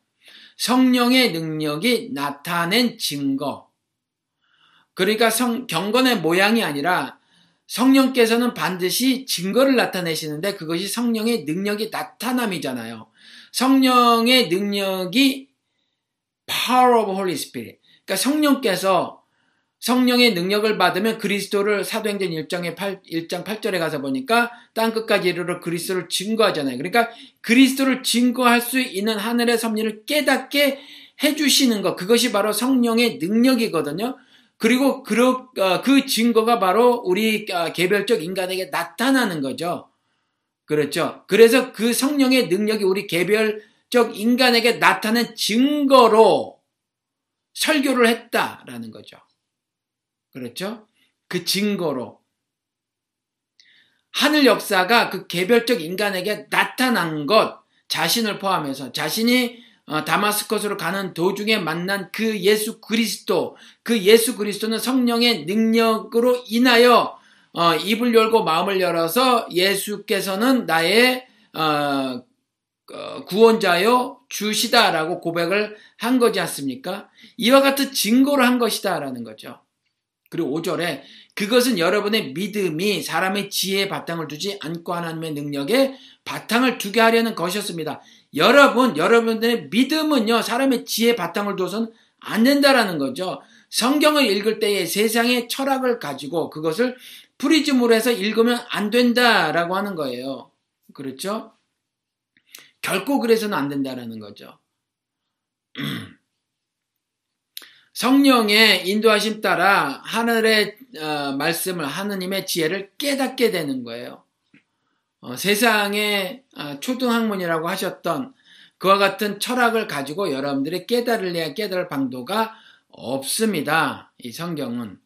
성령의 능력이 나타낸 증거 그러니까 성, 경건의 모양이 아니라 성령께서는 반드시 증거를 나타내시는데 그것이 성령의 능력이 나타남이잖아요. 성령의 능력이 power of Holy Spirit. 그러니까 성령께서 성령의 능력을 받으면 그리스도를 사도행전 1장의 8, 1장 8절에 가서 보니까 땅 끝까지 이르러 그리스도를 증거하잖아요. 그러니까 그리스도를 증거할 수 있는 하늘의 섭리를 깨닫게 해주시는 것. 그것이 바로 성령의 능력이거든요. 그리고 그, 어, 그 증거가 바로 우리 어, 개별적 인간에게 나타나는 거죠. 그렇죠. 그래서 그 성령의 능력이 우리 개별적 인간에게 나타낸 증거로 설교를 했다라는 거죠. 그렇죠? 그 증거로. 하늘 역사가 그 개별적 인간에게 나타난 것, 자신을 포함해서 자신이 어, 다마스커스로 가는 도중에 만난 그 예수 그리스도, 그 예수 그리스도는 성령의 능력으로 인하여 어, 입을 열고 마음을 열어서 예수께서는 나의 어, 어 구원자요 주시다라고 고백을 한 거지 않습니까? 이와 같은 증거를 한 것이다라는 거죠. 그리고 5절에 그것은 여러분의 믿음이 사람의 지혜에 바탕을 두지 않고 하나님의 능력에 바탕을 두게 하려는 것이었습니다. 여러분, 여러분들의 믿음은요, 사람의 지혜 바탕을 둬서는 안 된다라는 거죠. 성경을 읽을 때에 세상의 철학을 가지고 그것을 프리즘으로 해서 읽으면 안 된다라고 하는 거예요. 그렇죠? 결코 그래서는 안 된다라는 거죠. 성령의 인도하심 따라 하늘의 어, 말씀을 하느님의 지혜를 깨닫게 되는 거예요. 어, 세상의 어, 초등학문이라고 하셨던 그와 같은 철학을 가지고 여러분들이 깨달을래야 깨달을 방도가 없습니다. 이 성경은.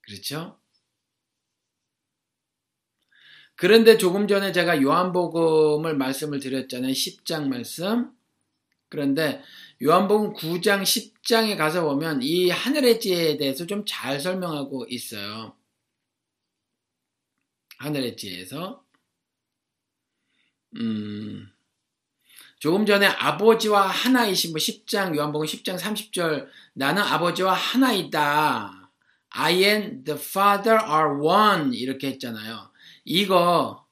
그렇죠? 그런데 조금 전에 제가 요한복음을 말씀을 드렸잖아요. 10장 말씀. 그런데 요한복음 9장 10장에 가서 보면 이 하늘의 지혜에 대해서 좀 잘 설명하고 있어요. 하늘의 지혜에서. 음, 조금 전에 아버지와 하나이신 분 10장 요한복음 10장 30절 나는 아버지와 하나이다. I and the Father are one 이렇게 했잖아요. 이거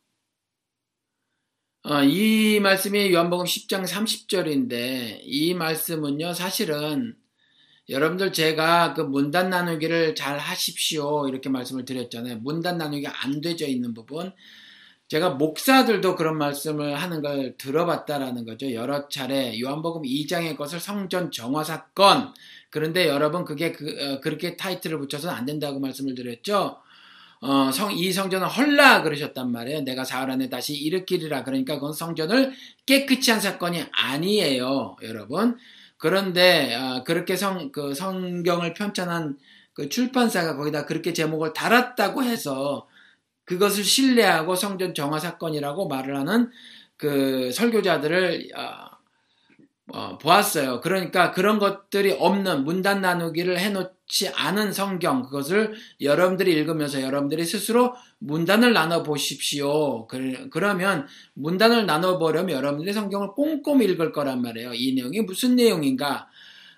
어, 이 말씀이 요한복음 10장 30절인데 이 말씀은요 사실은 여러분들 제가 그 문단 나누기를 잘 하십시오 이렇게 말씀을 드렸잖아요. 문단 나누기 안 되져 있는 부분 제가 목사들도 그런 말씀을 하는 걸 들어봤다라는 거죠. 여러 차례 요한복음 2장의 것을 성전 정화 사건 그런데 여러분 그게 그, 어, 그렇게 타이틀을 붙여서는 안 된다고 말씀을 드렸죠. 어, 성, 이 성전은 헐라 그러셨단 말이에요. 내가 사흘 안에 다시 일으키리라. 그러니까 그건 성전을 깨끗이 한 사건이 아니에요. 여러분. 그런데, 어, 그렇게 성, 그 성경을 편찬한 그 출판사가 거기다 그렇게 제목을 달았다고 해서 그것을 신뢰하고 성전 정화 사건이라고 말을 하는 그 설교자들을, 어, 어, 보았어요. 그러니까 그런 것들이 없는 문단 나누기를 해놓 지 않은 성경 그것을 여러분들이 읽으면서 여러분들이 스스로 문단을 나눠 보십시오. 그러면 문단을 나눠 보려면 여러분들이 성경을 꼼꼼히 읽을 거란 말이에요. 이 내용이 무슨 내용인가?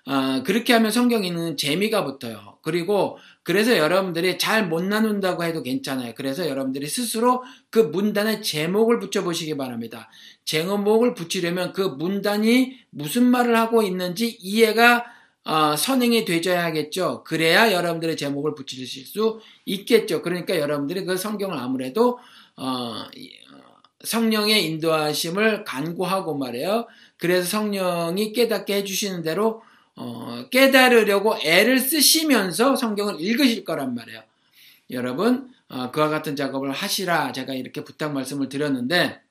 어, 그렇게 하면 성경 읽는 재미가 붙어요. 그리고 그래서 여러분들이 잘 못 나눈다고 해도 괜찮아요. 그래서 여러분들이 스스로 그 문단의 제목을 붙여보시기 바랍니다. 제목을 붙이려면 그 문단이 무슨 말을 하고 있는지 이해가 어, 선행이 되져야겠죠. 그래야 여러분들의 제목을 붙이실 수 있겠죠. 그러니까 여러분들이 그 성경을 아무래도 어, 성령의 인도하심을 간구하고 말해요. 그래서 성령이 깨닫게 해주시는 대로 어, 깨달으려고 애를 쓰시면서 성경을 읽으실 거란 말이에요. 여러분 어, 그와 같은 작업을 하시라 제가 이렇게 부탁 말씀을 드렸는데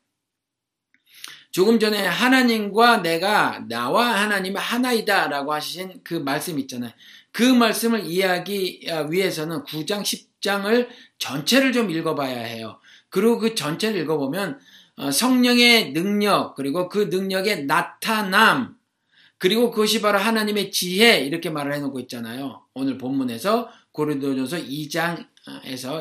조금 전에 하나님과 내가 나와 하나님이 하나이다라고 하신 그 말씀 있잖아요. 그 말씀을 이해하기 위해서는 9장 10장을 전체를 좀 읽어봐야 해요. 그리고 그 전체를 읽어보면 어, 성령의 능력 그리고 그 능력의 나타남 그리고 그것이 바로 하나님의 지혜 이렇게 말을 해놓고 있잖아요. 오늘 본문에서 고린도전서 2장에서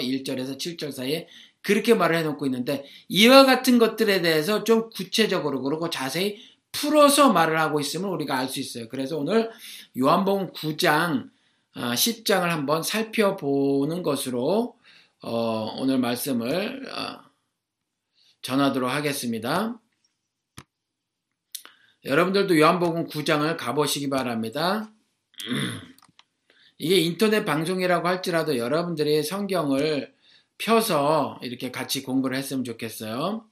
1절에서 7절 사이에 그렇게 말을 해놓고 있는데 이와 같은 것들에 대해서 좀 구체적으로 그리고 자세히 풀어서 말을 하고 있음을 우리가 알 수 있어요. 그래서 오늘 요한복음 9장 10장을 어, 한번 살펴보는 것으로 어, 오늘 말씀을 어, 전하도록 하겠습니다. 여러분들도 요한복음 9장을 가보시기 바랍니다. 이게 인터넷 방송이라고 할지라도 여러분들이 성경을 펴서 이렇게 같이 공부를 했으면 좋겠어요.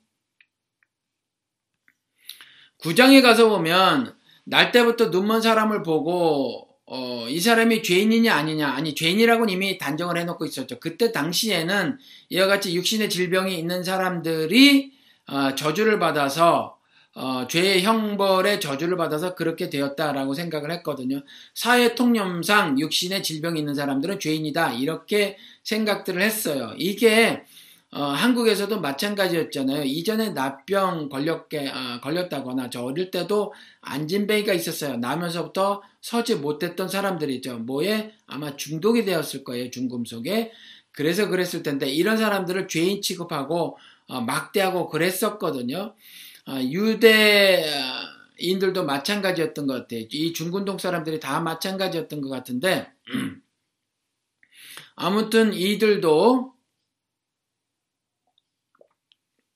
9장에 가서 보면 날 때부터 눈먼 사람을 보고 어, 이 사람이 죄인이냐 아니냐 아니 죄인이라고는 이미 단정을 해놓고 있었죠. 그때 당시에는 이와 같이 육신의 질병이 있는 사람들이 어, 저주를 받아서 어, 죄의 형벌의 저주를 받아서 그렇게 되었다라고 생각을 했거든요. 사회 통념상 육신의 질병이 있는 사람들은 죄인이다 이렇게 생각들을 했어요. 이게 어, 한국에서도 마찬가지였잖아요. 이전에 납병 걸렸게, 어, 걸렸다거나 저 어릴 때도 안진뱅이가 있었어요. 나면서부터 서지 못했던 사람들이죠. 뭐에 아마 중독이 되었을 거예요. 중금속에. 그래서 그랬을 텐데 이런 사람들을 죄인 취급하고 어, 막대하고 그랬었거든요. 아, 유대인들도 마찬가지였던 것 같아요. 이 중군동 사람들이 다 마찬가지였던 것 같은데, 아무튼 이들도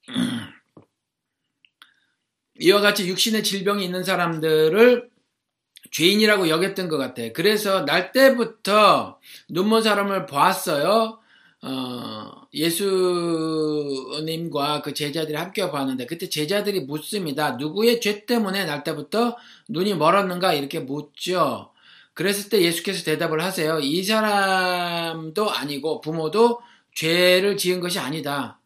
이와 같이 육신의 질병이 있는 사람들을 죄인이라고 여겼던 것 같아. 그래서 날 때부터 눈먼 사람을 보았어요. 어, 예수님과 그 제자들이 함께 봤는데 그때 제자들이 묻습니다. 누구의 죄 때문에 날 때부터 눈이 멀었는가 이렇게 묻죠. 그랬을 때 예수께서 대답을 하세요. 이 사람도 아니고 부모도 죄를 지은 것이 아니다.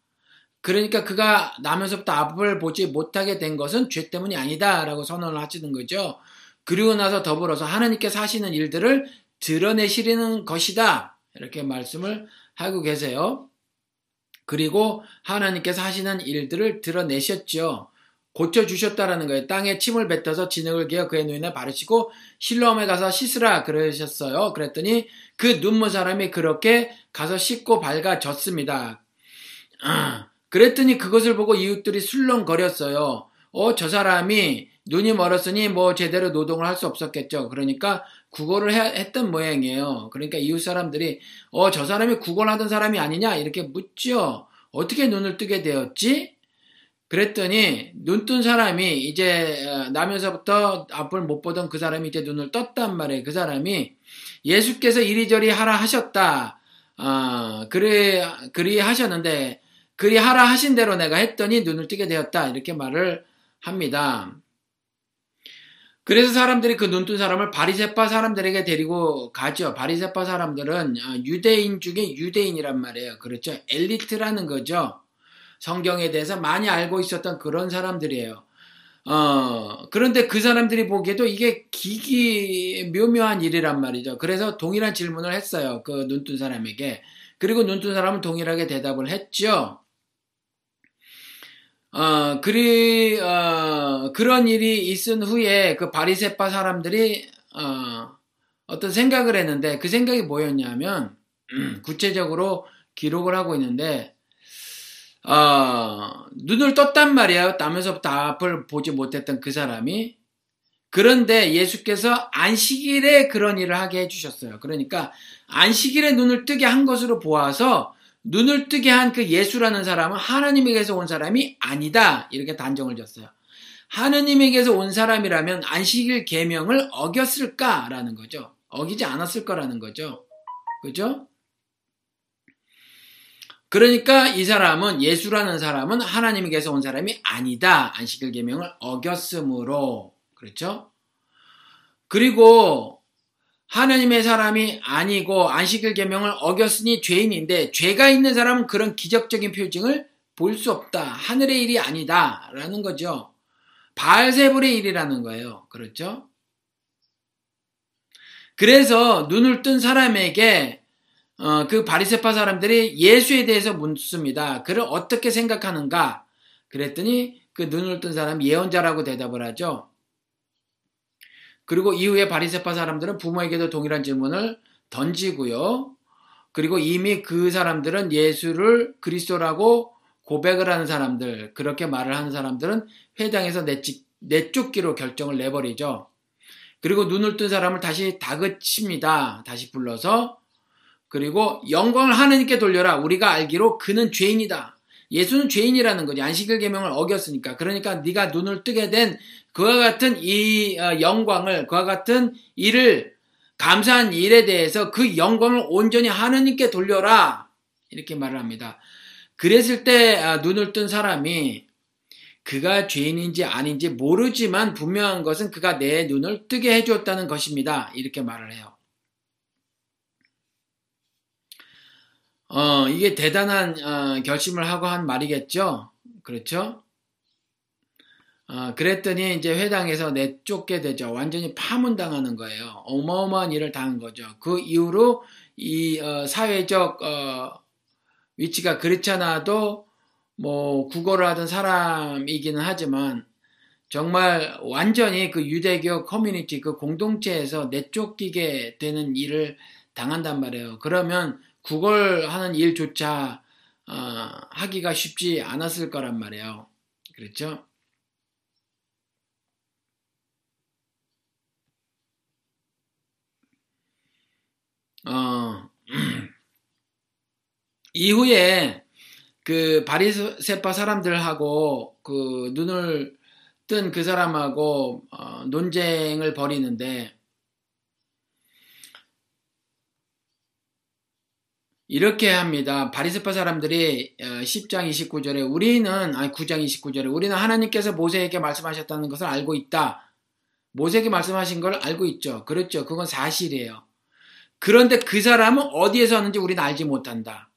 그러니까 그가 나면서부터 앞을 보지 못하게 된 것은 죄 때문이 아니다라고 선언을 하시는 거죠. 그리고 나서 더불어서 하나님께서 하시는 일들을 드러내시려는 것이다. 이렇게 말씀을 하고 계세요. 그리고 하나님께서 하시는 일들을 드러내셨죠. 고쳐주셨다라는 거예요. 땅에 침을 뱉어서 진흙을 개어 그의 눈에 바르시고 실로암에 가서 씻으라 그러셨어요. 그랬더니 그 눈먼 사람이 그렇게 가서 씻고 밝아졌습니다. 아, 그랬더니 그것을 보고 이웃들이 술렁거렸어요. 어, 저 사람이 눈이 멀었으니 뭐 제대로 노동을 할 수 없었겠죠. 그러니까 해, 했던 모양이에요. 그러니까 이웃 사람들이 어, 저 사람이 국어를 하던 사람이 아니냐 이렇게 묻죠. 어떻게 눈을 뜨게 되었지? 그랬더니 눈 뜬 사람이 이제 어, 나면서부터 앞을 못 보던 그 사람이 이제 눈을 떴단 말이에요. 그 사람이 예수께서 이리저리 하라 하셨다. 어, 그리 그리 하셨는데 그리 하라 하신 대로 내가 했더니 눈을 뜨게 되었다. 이렇게 말을 합니다. 그래서 사람들이 그 눈뜬 사람을 바리세파 사람들에게 데리고 가죠. 바리세파 사람들은 어, 유대인 중에 유대인이란 말이에요. 그렇죠. 엘리트라는 거죠. 성경에 대해서 많이 알고 있었던 그런 사람들이에요. 어, 그런데 그 사람들이 보기에도 이게 기기 묘묘한 일이란 말이죠. 그래서 동일한 질문을 했어요. 그 눈뜬 사람에게. 그리고 눈뜬 사람은 동일하게 대답을 했죠. 어, 그리, 어, 그런 일이 있은 후에 그 바리세파 사람들이, 어, 어떤 생각을 했는데 그 생각이 뭐였냐면, 음, 구체적으로 기록을 하고 있는데, 어, 눈을 떴단 말이에요. 땀에서부터 앞을 보지 못했던 그 사람이. 그런데 예수께서 안식일에 그런 일을 하게 해주셨어요. 그러니까 안식일에 눈을 뜨게 한 것으로 보아서 눈을 뜨게 한 그 예수라는 사람은 하나님에게서 온 사람이 아니다. 이렇게 단정을 졌어요. 하느님에게서 온 사람이라면 안식일 계명을 어겼을까라는 거죠. 어기지 않았을 거라는 거죠. 그죠? 그러니까 이 사람은 예수라는 사람은 하나님에게서 온 사람이 아니다. 안식일 계명을 어겼으므로 그렇죠? 그리고 하나님의 사람이 아니고 안식일 계명을 어겼으니 죄인인데 죄가 있는 사람은 그런 기적적인 표징을 볼 수 없다. 하늘의 일이 아니다라는 거죠. 바알세불의 일이라는 거예요. 그렇죠? 그래서 눈을 뜬 사람에게 어, 그 바리세파 사람들이 예수에 대해서 묻습니다. 그를 어떻게 생각하는가? 그랬더니 그 눈을 뜬 사람 예언자라고 대답을 하죠. 그리고 이후에 바리세파 사람들은 부모에게도 동일한 질문을 던지고요. 그리고 이미 그 사람들은 예수를 그리스도라고 고백을 하는 사람들, 그렇게 말을 하는 사람들은 회당에서 내쫓, 내쫓기로 결정을 내버리죠. 그리고 눈을 뜬 사람을 다시 다그칩니다. 다시 불러서. 그리고 영광을 하느님께 돌려라. 우리가 알기로 그는 죄인이다. 예수는 죄인이라는 거지. 안식일 계명을 어겼으니까. 그러니까 네가 눈을 뜨게 된 그와 같은 이 어, 영광을 그와 같은 일을 감사한 일에 대해서 그 영광을 온전히 하느님께 돌려라 이렇게 말을 합니다. 그랬을 때 아, 눈을 뜬 사람이 그가 죄인인지 아닌지 모르지만 분명한 것은 그가 내 눈을 뜨게 해주었다는 것입니다. 이렇게 말을 해요. 어, 이게 대단한 어, 결심을 하고 한 말이겠죠? 그렇죠? 어, 그랬더니 이제 회당에서 내쫓게 되죠. 완전히 파문당하는 거예요. 어마어마한 일을 당한 거죠. 그 이후로 이 어, 사회적 어, 위치가 그렇잖아도 뭐 국어를 하던 사람이기는 하지만 정말 완전히 그 유대교 커뮤니티 그 공동체에서 내쫓기게 되는 일을 당한단 말이에요. 그러면 국어를 하는 일조차 어, 하기가 쉽지 않았을 거란 말이에요. 그렇죠? 어, 이후에 그 바리세파 사람들하고 그 눈을 뜬 그 사람하고 어, 논쟁을 벌이는데 이렇게 합니다. 바리스파 사람들이 10장 어, 29절에 우리는 아니 9장 29절에 우리는 하나님께서 모세에게 말씀하셨다는 것을 알고 있다. 모세에게 말씀하신 걸 알고 있죠. 그렇죠. 그건 사실이에요. 그런데 그 사람은 어디에서 왔는지 우리는 알지 못한다.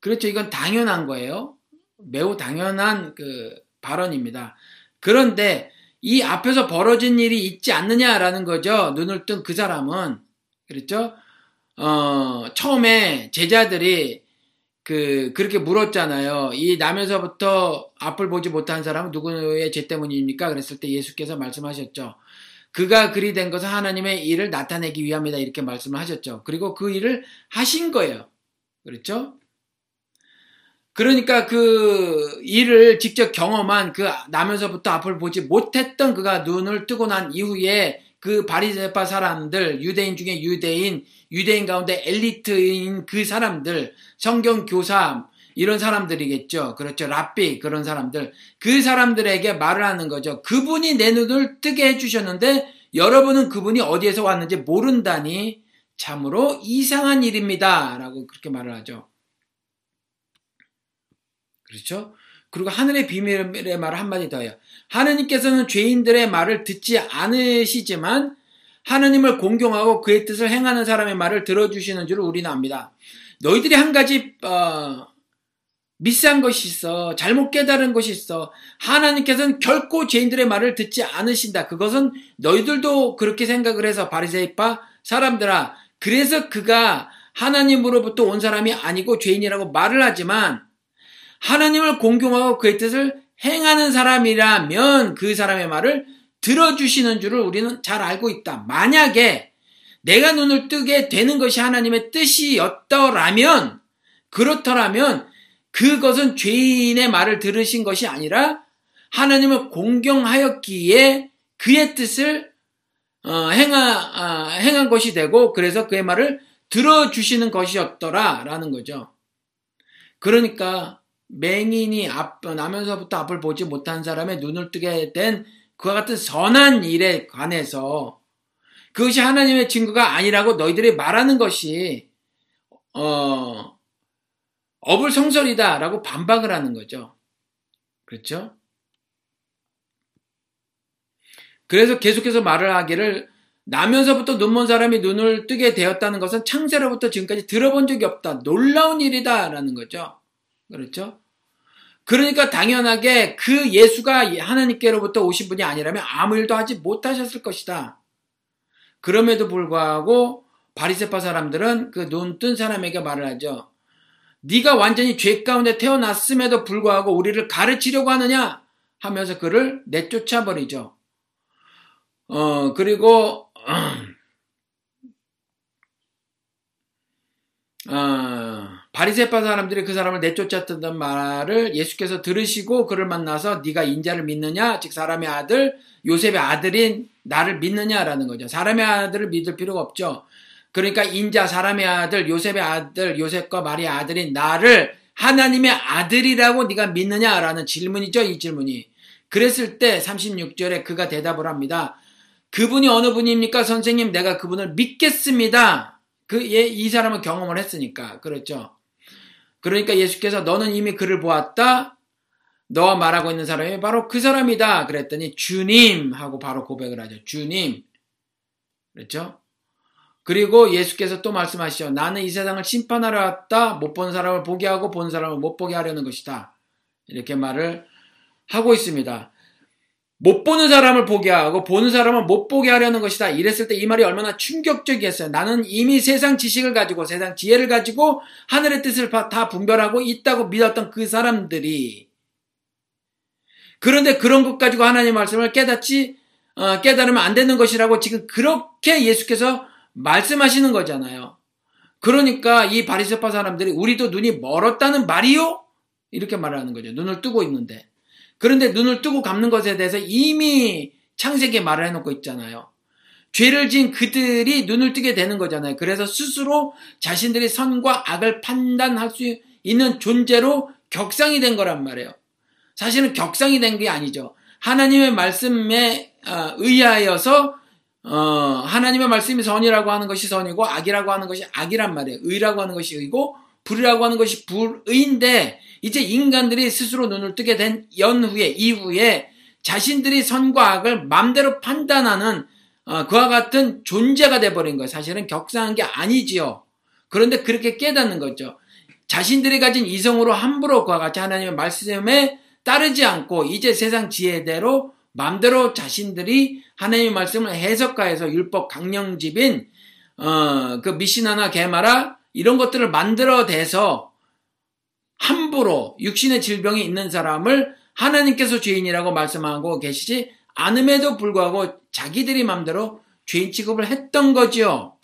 그렇죠. 이건 당연한 거예요. 매우 당연한 그 발언입니다. 그런데 이 앞에서 벌어진 일이 있지 않느냐라는 거죠. 눈을 뜬 그 사람은 그렇죠. 어, 처음에 제자들이 그, 그렇게 물었잖아요. 이 남에서부터 앞을 보지 못한 사람은 누구의 죄 때문입니까? 그랬을 때 예수께서 말씀하셨죠. 그가 그리 된 것은 하나님의 일을 나타내기 위함이다. 이렇게 말씀을 하셨죠. 그리고 그 일을 하신 거예요. 그렇죠? 그러니까 그 일을 직접 경험한 그 남에서부터 앞을 보지 못했던 그가 눈을 뜨고 난 이후에 그 바리새파 사람들, 유대인 중에 유대인, 유대인 가운데 엘리트인 그 사람들, 성경 교사 이런 사람들이겠죠. 그렇죠. 랍비 그런 사람들. 그 사람들에게 말을 하는 거죠. 그분이 내 눈을 뜨게 해 주셨는데 여러분은 그분이 어디에서 왔는지 모른다니 참으로 이상한 일입니다 라고 그렇게 말을 하죠. 그렇죠? 그리고 하늘의 비밀의 말을 한마디 더해요. 하느님께서는 죄인들의 말을 듣지 않으시지만 하느님을 공경하고 그의 뜻을 행하는 사람의 말을 들어주시는 줄 우리는 압니다. 너희들이 한 가지 어, 미스한 것이 있어 잘못 깨달은 것이 있어 하나님께서는 결코 죄인들의 말을 듣지 않으신다. 그것은 너희들도 그렇게 생각을 해서 바리새파 사람들아 그래서 그가 하나님으로부터 온 사람이 아니고 죄인이라고 말을 하지만 하나님을 공경하고 그의 뜻을 행하는 사람이라면 그 사람의 말을 들어주시는 줄을 우리는 잘 알고 있다. 만약에 내가 눈을 뜨게 되는 것이 하나님의 뜻이었더라면, 그렇더라면 그것은 죄인의 말을 들으신 것이 아니라 하나님을 공경하였기에 그의 뜻을 어, 행하, 어, 행한 것이 되고 그래서 그의 말을 들어주시는 것이었더라라는 거죠. 그러니까 맹인이 앞, 나면서부터 앞을 보지 못한 사람의 눈을 뜨게 된 그와 같은 선한 일에 관해서 그것이 하나님의 증거가 아니라고 너희들이 말하는 것이 어, 어불성설이다라고 반박을 하는 거죠. 그렇죠? 그래서 계속해서 말을 하기를 나면서부터 눈 먼 사람이 눈을 뜨게 되었다는 것은 창세로부터 지금까지 들어본 적이 없다. 놀라운 일이다라는 거죠. 그렇죠? 그러니까 당연하게 그 예수가 하나님께로부터 오신 분이 아니라면 아무 일도 하지 못하셨을 것이다. 그럼에도 불구하고 바리세파 사람들은 그 눈 뜬 사람에게 말을 하죠. 네가 완전히 죄 가운데 태어났음에도 불구하고 우리를 가르치려고 하느냐 하면서 그를 내쫓아 버리죠. 어 그리고 어, 바리새파 사람들이 그 사람을 내쫓았던 말을 예수께서 들으시고 그를 만나서 네가 인자를 믿느냐 즉 사람의 아들 요셉의 아들인 나를 믿느냐라는 거죠. 사람의 아들을 믿을 필요가 없죠. 그러니까 인자 사람의 아들 요셉의 아들 요셉과 마리아 아들인 나를 하나님의 아들이라고 네가 믿느냐라는 질문이죠. 이 질문이. 그랬을 때 36절에 그가 대답을 합니다. 그분이 어느 분입니까? 선생님 내가 그분을 믿겠습니다. 그, 이 사람은 경험을 했으니까. 그렇죠. 그러니까 예수께서 너는 이미 그를 보았다. 너와 말하고 있는 사람이 바로 그 사람이다. 그랬더니 주님 하고 바로 고백을 하죠. 주님. 그렇죠? 그리고 예수께서 또 말씀하시죠. 나는 이 세상을 심판하러 왔다. 못 본 사람을 보게 하고 본 사람을 못 보게 하려는 것이다. 이렇게 말을 하고 있습니다. 못 보는 사람을 보게 하고 보는 사람을 못 보게 하려는 것이다. 이랬을 때 이 말이 얼마나 충격적이었어요. 나는 이미 세상 지식을 가지고 세상 지혜를 가지고 하늘의 뜻을 다 분별하고 있다고 믿었던 그 사람들이 그런데 그런 것 가지고 하나님 말씀을 깨닫지 어, 깨달으면 안 되는 것이라고 지금 그렇게 예수께서 말씀하시는 거잖아요. 그러니까 이 바리새파 사람들이 우리도 눈이 멀었다는 말이요? 이렇게 말하는 거죠. 눈을 뜨고 있는데. 그런데 눈을 뜨고 감는 것에 대해서 이미 창세기에 말을 해놓고 있잖아요. 죄를 지은 그들이 눈을 뜨게 되는 거잖아요. 그래서 스스로 자신들이 선과 악을 판단할 수 있는 존재로 격상이 된 거란 말이에요. 사실은 격상이 된 게 아니죠. 하나님의 말씀에 어, 의하여서 어, 하나님의 말씀이 선이라고 하는 것이 선이고 악이라고 하는 것이 악이란 말이에요. 의라고 하는 것이 의고 불이라고 하는 것이 불의인데 이제 인간들이 스스로 눈을 뜨게 된 연후에 이후에 자신들이 선과 악을 마음대로 판단하는 어, 그와 같은 존재가 돼버린 거예요. 사실은 격상한 게 아니지요. 그런데 그렇게 깨닫는 거죠. 자신들이 가진 이성으로 함부로 그와 같이 하나님의 말씀에 따르지 않고 이제 세상 지혜대로 마음대로 자신들이 하나님의 말씀을 해석가해서 율법 강령집인 어, 그 미시나나 게마라 이런 것들을 만들어대서 함부로 육신의 질병이 있는 사람을 하나님께서 죄인이라고 말씀하고 계시지 않음에도 불구하고 자기들이 마음대로 죄인 취급을 했던 거지요.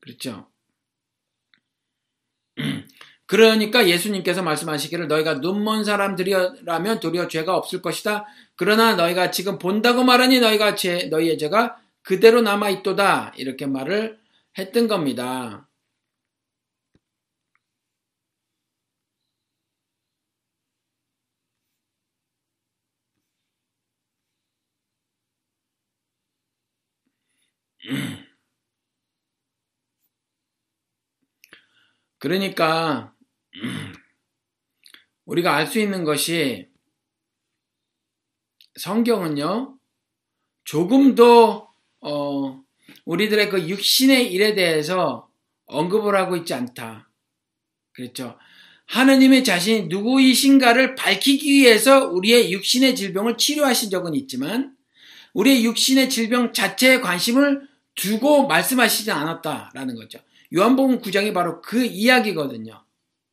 그렇죠. 그러니까 예수님께서 말씀하시기를 너희가 눈먼 사람들이라면 도리어 죄가 없을 것이다. 그러나 너희가 지금 본다고 말하니 너희가 죄, 너희의 죄가 그대로 남아 있도다. 이렇게 말을 했던 겁니다. 그러니까 우리가 알 수 있는 것이 성경은요 조금도 어, 우리들의 그 육신의 일에 대해서 언급을 하고 있지 않다. 그렇죠. 하느님의 자신이 누구이신가를 밝히기 위해서 우리의 육신의 질병을 치료하신 적은 있지만 우리의 육신의 질병 자체에 관심을 두고 말씀하시지 않았다라는 거죠. 요한복음 9장이 바로 그 이야기거든요.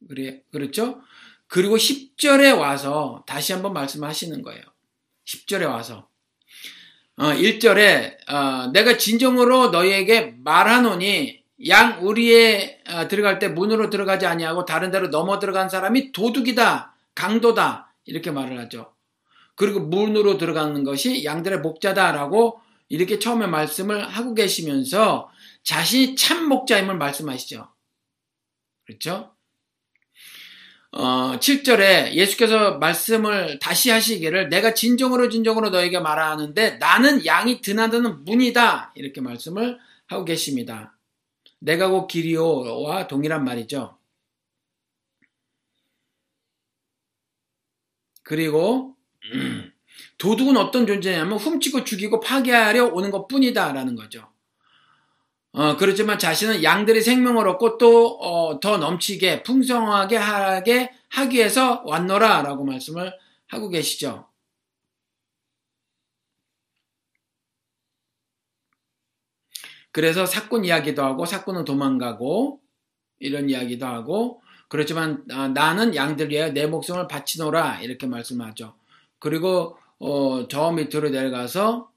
그래, 그렇죠? 그리고 10절에 와서 다시 한번 말씀하시는 거예요. 10절에 와서. 어, 1절에, 어, 내가 진정으로 너희에게 말하노니, 양 우리에 어, 들어갈 때 문으로 들어가지 아니하고 다른 데로 넘어 들어간 사람이 도둑이다, 강도다, 이렇게 말을 하죠. 그리고 문으로 들어가는 것이 양들의 목자다라고 이렇게 처음에 말씀을 하고 계시면서 자신이 참 목자임을 말씀하시죠. 그렇죠? 어, 7절에 예수께서 말씀을 다시 하시기를 내가 진정으로 진정으로 너에게 말하는데 나는 양이 드나드는 문이다. 이렇게 말씀을 하고 계십니다. 내가 곧 길이오와 동일한 말이죠. 그리고 도둑은 어떤 존재냐면 훔치고 죽이고 파괴하려 오는 것 뿐이다라는 거죠. 어, 그렇지만 자신은 양들이 생명을 얻고 또더 어, 넘치게 풍성하게 하게 하기 위해서 왔노라라고 말씀을 하고 계시죠. 그래서 사꾼 이야기도 하고 사꾼은 도망가고 이런 이야기도 하고 그렇지만 아, 나는 양들 위해 내 목숨을 바치노라 이렇게 말씀하죠. 그리고 어, 저 밑으로 내려가서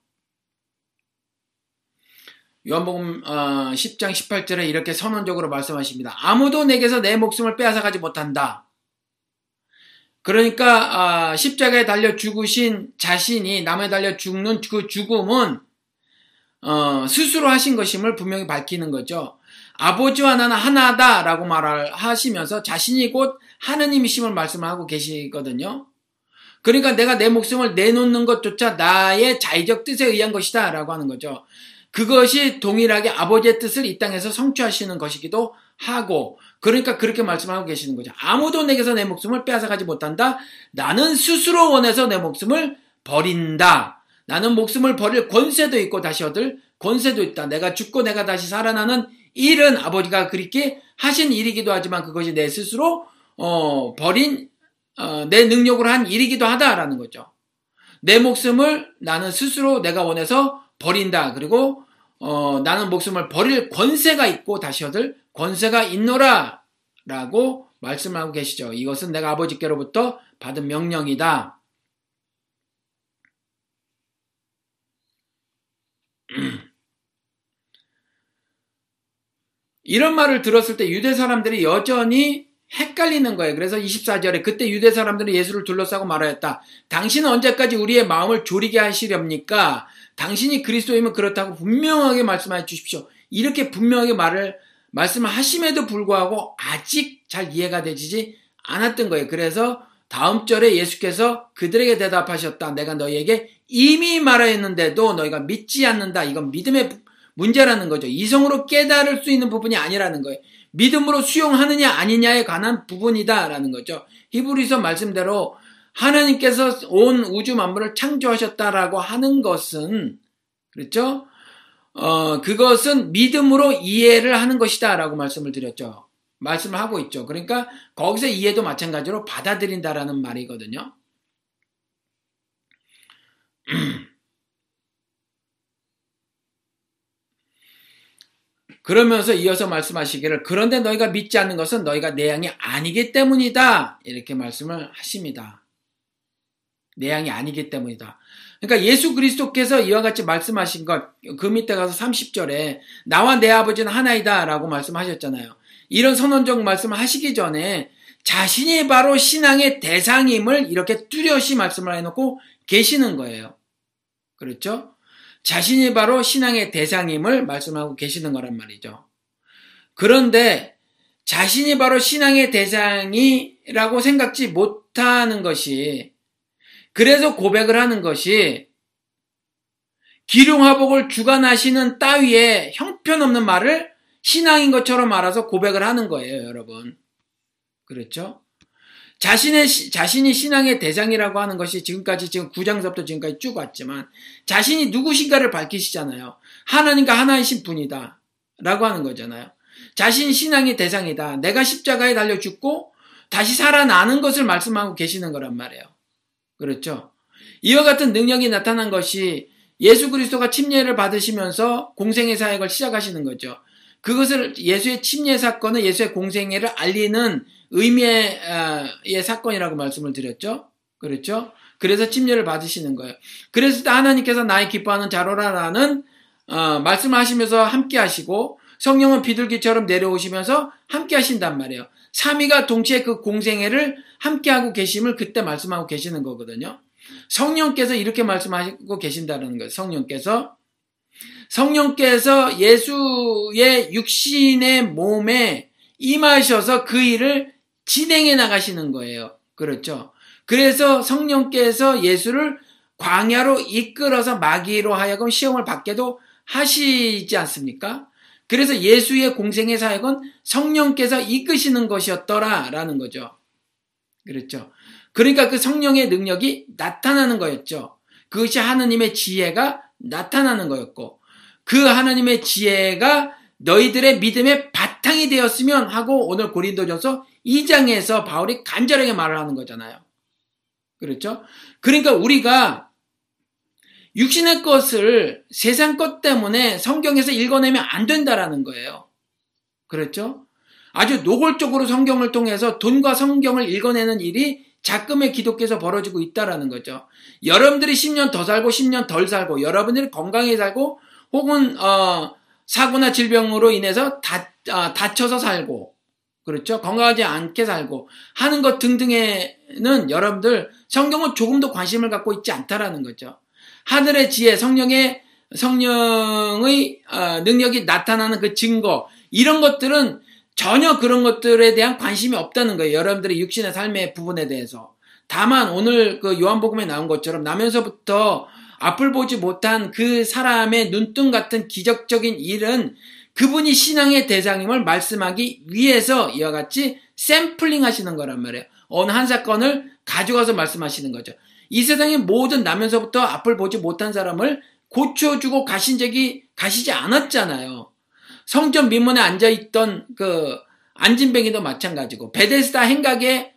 요한복음 10장 어, 18절에 이렇게 선언적으로 말씀하십니다. 아무도 내게서 내 목숨을 빼앗아가지 못한다. 그러니까 아, 십자가에 달려 죽으신 자신이 남에 달려 죽는 그 죽음은 어, 스스로 하신 것임을 분명히 밝히는 거죠. 아버지와 나는 하나다라고 말을 하시면서 자신이 곧 하느님이심을 말씀을 하고 계시거든요. 그러니까 내가 내 목숨을 내놓는 것조차 나의 자의적 뜻에 의한 것이다 라고 하는 거죠. 그것이 동일하게 아버지의 뜻을 이 땅에서 성취하시는 것이기도 하고 그러니까 그렇게 말씀하고 계시는 거죠. 아무도 내게서 내 목숨을 빼앗아가지 못한다. 나는 스스로 원해서 내 목숨을 버린다. 나는 목숨을 버릴 권세도 있고 다시 얻을 권세도 있다. 내가 죽고 내가 다시 살아나는 일은 아버지가 그렇게 하신 일이기도 하지만 그것이 내 스스로 어, 버린 어, 내 능력으로 한 일이기도 하다라는 거죠. 내 목숨을 나는 스스로 내가 원해서 버린다. 그리고 어, 나는 목숨을 버릴 권세가 있고 다시 얻을 권세가 있노라 라고 말씀하고 계시죠. 이것은 내가 아버지께로부터 받은 명령이다. 이런 말을 들었을 때 유대 사람들이 여전히 헷갈리는 거예요. 그래서 24절에 그때 유대 사람들은 예수를 둘러싸고 말하였다. 당신은 언제까지 우리의 마음을 졸이게 하시렵니까? 당신이 그리스도이면 그렇다고 분명하게 말씀해 주십시오. 이렇게 분명하게 말을 말씀하심에도 불구하고 아직 잘 이해가 되지 않았던 거예요. 그래서 다음 절에 예수께서 그들에게 대답하셨다. 내가 너희에게 이미 말하였는데도 너희가 믿지 않는다. 이건 믿음의 문제라는 거죠. 이성으로 깨달을 수 있는 부분이 아니라는 거예요. 믿음으로 수용하느냐 아니냐에 관한 부분이다라는 거죠. 히브리서 말씀대로 하나님께서 온 우주 만물을 창조하셨다라고 하는 것은 그렇죠? 어, 그것은 믿음으로 이해를 하는 것이다라고 말씀을 드렸죠. 말씀을 하고 있죠. 그러니까 거기서 이해도 마찬가지로 받아들인다라는 말이거든요. 그러면서 이어서 말씀하시기를 그런데 너희가 믿지 않는 것은 너희가 내 양이 아니기 때문이다. 이렇게 말씀을 하십니다. 내 양이 아니기 때문이다. 그러니까 예수 그리스도께서 이와 같이 말씀하신 것, 그 밑에 가서 30절에 나와 내 아버지는 하나이다 라고 말씀하셨잖아요. 이런 선언적 말씀을 하시기 전에 자신이 바로 신앙의 대상임을 이렇게 뚜렷이 말씀을 해놓고 계시는 거예요. 그렇죠? 자신이 바로 신앙의 대상임을 말씀하고 계시는 거란 말이죠. 그런데 자신이 바로 신앙의 대상이라고 생각지 못하는 것이 그래서 고백을 하는 것이 기룡화복을 주관하시는 따위의 형편없는 말을 신앙인 것처럼 알아서 고백을 하는 거예요, 여러분. 그렇죠? 자신의, 자신이 신앙의 대장이라고 하는 것이 지금까지 지금 9장서부터 지금까지 쭉 왔지만 자신이 누구신가를 밝히시잖아요. 하나님과 하나이신 분이다. 라고 하는 거잖아요. 자신 신앙의 대상이다. 내가 십자가에 달려 죽고 다시 살아나는 것을 말씀하고 계시는 거란 말이에요. 그렇죠? 이와 같은 능력이 나타난 것이 예수 그리스도가 침례를 받으시면서 공생의 사역을 시작하시는 거죠. 그것을 예수의 침례 사건은 예수의 공생애를 알리는 의미의 어, 사건이라고 말씀을 드렸죠. 그렇죠? 그래서 침례를 받으시는 거예요. 그래서 하나님께서 나의 기뻐하는 자로라라는 어, 말씀하시면서 함께 하시고 성령은 비둘기처럼 내려오시면서 함께 하신단 말이에요. 삼위가 동시에 그 공생애를 함께 하고 계심을 그때 말씀하고 계시는 거거든요. 성령께서 이렇게 말씀하고 계신다는 거예요. 성령께서 성령께서 예수의 육신의 몸에 임하셔서 그 일을 진행해 나가시는 거예요. 그렇죠. 그래서 성령께서 예수를 광야로 이끌어서 마귀로 하여금 시험을 받게도 하시지 않습니까? 그래서 예수의 공생의 사역은 성령께서 이끄시는 것이었더라라는 거죠. 그렇죠. 그러니까 그 성령의 능력이 나타나는 거였죠. 그것이 하느님의 지혜가 나타나는 거였고 그 하나님의 지혜가 너희들의 믿음의 바탕이 되었으면 하고 오늘 고린도전서 2장에서 바울이 간절하게 말을 하는 거잖아요. 그렇죠? 그러니까 우리가 육신의 것을 세상 것 때문에 성경에서 읽어내면 안 된다라는 거예요. 그렇죠? 아주 노골적으로 성경을 통해서 돈과 성경을 읽어내는 일이 자금의 기독교에서 벌어지고 있다라는 거죠. 여러분들이 10년 더 살고 10년 덜 살고 여러분들이 건강히 살고 혹은 어, 사고나 질병으로 인해서 다, 어, 다쳐서 살고 그렇죠? 건강하지 않게 살고 하는 것 등등에는 여러분들 성경은 조금도 관심을 갖고 있지 않다라는 거죠. 하늘의 지혜, 성령의 성령의 어, 능력이 나타나는 그 증거 이런 것들은 전혀 그런 것들에 대한 관심이 없다는 거예요. 여러분들의 육신의 삶의 부분에 대해서. 다만 오늘 그 요한복음에 나온 것처럼 나면서부터 앞을 보지 못한 그 사람의 눈뜬 같은 기적적인 일은 그분이 신앙의 대상임을 말씀하기 위해서 이와 같이 샘플링 하시는 거란 말이에요. 어느 한 사건을 가져가서 말씀하시는 거죠. 이 세상의 모든 나면서부터 앞을 보지 못한 사람을 고쳐주고 가신 적이 가시지 않았잖아요. 성전 민문에 앉아있던 그 안진뱅이도 마찬가지고 베데스다 행각에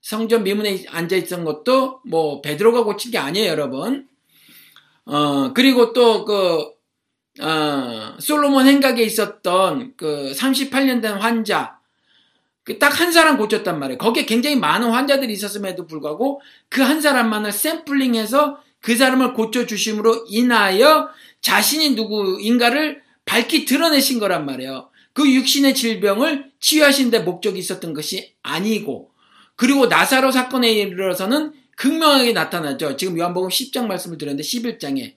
성전 미문에 앉아있던 것도 뭐 베드로가 고친 게 아니에요 여러분. 어 그리고 또그 어, 솔로몬 행각에 있었던 그 38년 된 환자, 그 딱 한 사람 고쳤단 말이에요. 거기에 굉장히 많은 환자들이 있었음에도 불구하고 그 한 사람만을 샘플링해서 그 사람을 고쳐주심으로 인하여 자신이 누구인가를 밝히 드러내신 거란 말이에요. 그 육신의 질병을 치유하신 데 목적이 있었던 것이 아니고, 그리고 나사로 사건에 이르러서는 극명하게 나타나죠. 지금 요한복음 10장 말씀을 드렸는데 11장에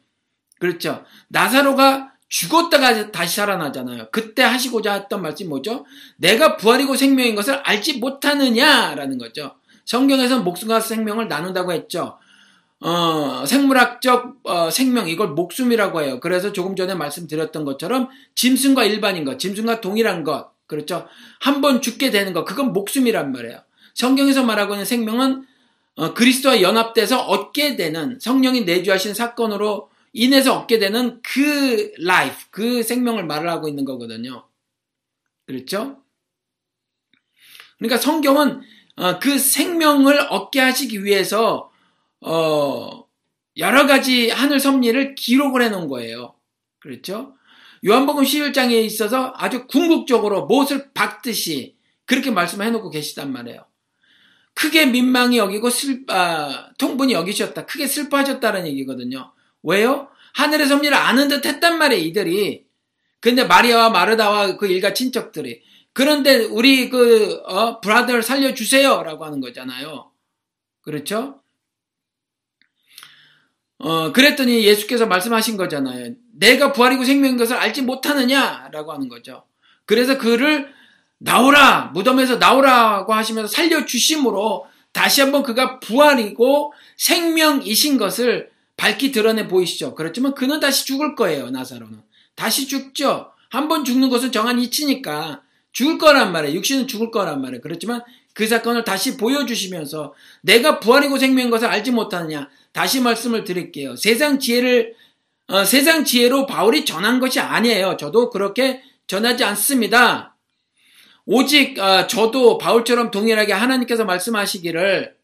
그렇죠. 나사로가 죽었다가 다시 살아나잖아요. 그때 하시고자 했던 말씀이 뭐죠? 내가 부활이고 생명인 것을 알지 못하느냐라는 거죠. 성경에서 목숨과 생명을 나눈다고 했죠. 어, 생물학적 어, 생명 이걸 목숨이라고 해요. 그래서 조금 전에 말씀드렸던 것처럼 짐승과 일반인 것, 짐승과 동일한 것, 그렇죠. 한 번 죽게 되는 것, 그건 목숨이란 말이에요. 성경에서 말하고 있는 생명은 어, 그리스도와 연합돼서 얻게 되는 성령이 내주하신 사건으로 인해서 얻게 되는 그 라이프, 그 생명을 말을 하고 있는 거거든요. 그렇죠? 그러니까 성경은 어, 그 생명을 얻게 하시기 위해서 어, 여러 가지 하늘 섭리를 기록을 해 놓은 거예요. 그렇죠? 요한복음 11장에 있어서 아주 궁극적으로 못을 박듯이 그렇게 말씀해 놓고 계시단 말이에요. 크게 민망히 여기고 슬, 아, 통분이 여기셨다. 크게 슬퍼하셨다는 얘기거든요. 왜요? 하늘의 섭리를 아는 듯 했단 말이에요, 이들이. 근데 마리아와 마르다와 그 일가 친척들이. 그런데 우리 그, 어, 브라더를 살려주세요. 라고 하는 거잖아요. 그렇죠? 어, 그랬더니 예수께서 말씀하신 거잖아요. 내가 부활이고 생명인 것을 알지 못하느냐? 라고 하는 거죠. 그래서 그를 나오라! 무덤에서 나오라고 하시면서 살려주심으로 다시 한번 그가 부활이고 생명이신 것을 밝히 드러내 보이시죠. 그렇지만 그는 다시 죽을 거예요, 나사로는. 다시 죽죠. 한 번 죽는 것은 정한 이치니까 죽을 거란 말이에요. 육신은 죽을 거란 말이에요. 그렇지만 그 사건을 다시 보여주시면서 내가 부활이고 생명인 것을 알지 못하느냐. 다시 말씀을 드릴게요. 세상 지혜를 어, 세상 지혜로 바울이 전한 것이 아니에요. 저도 그렇게 전하지 않습니다. 오직 어, 저도 바울처럼 동일하게 하나님께서 말씀하시기를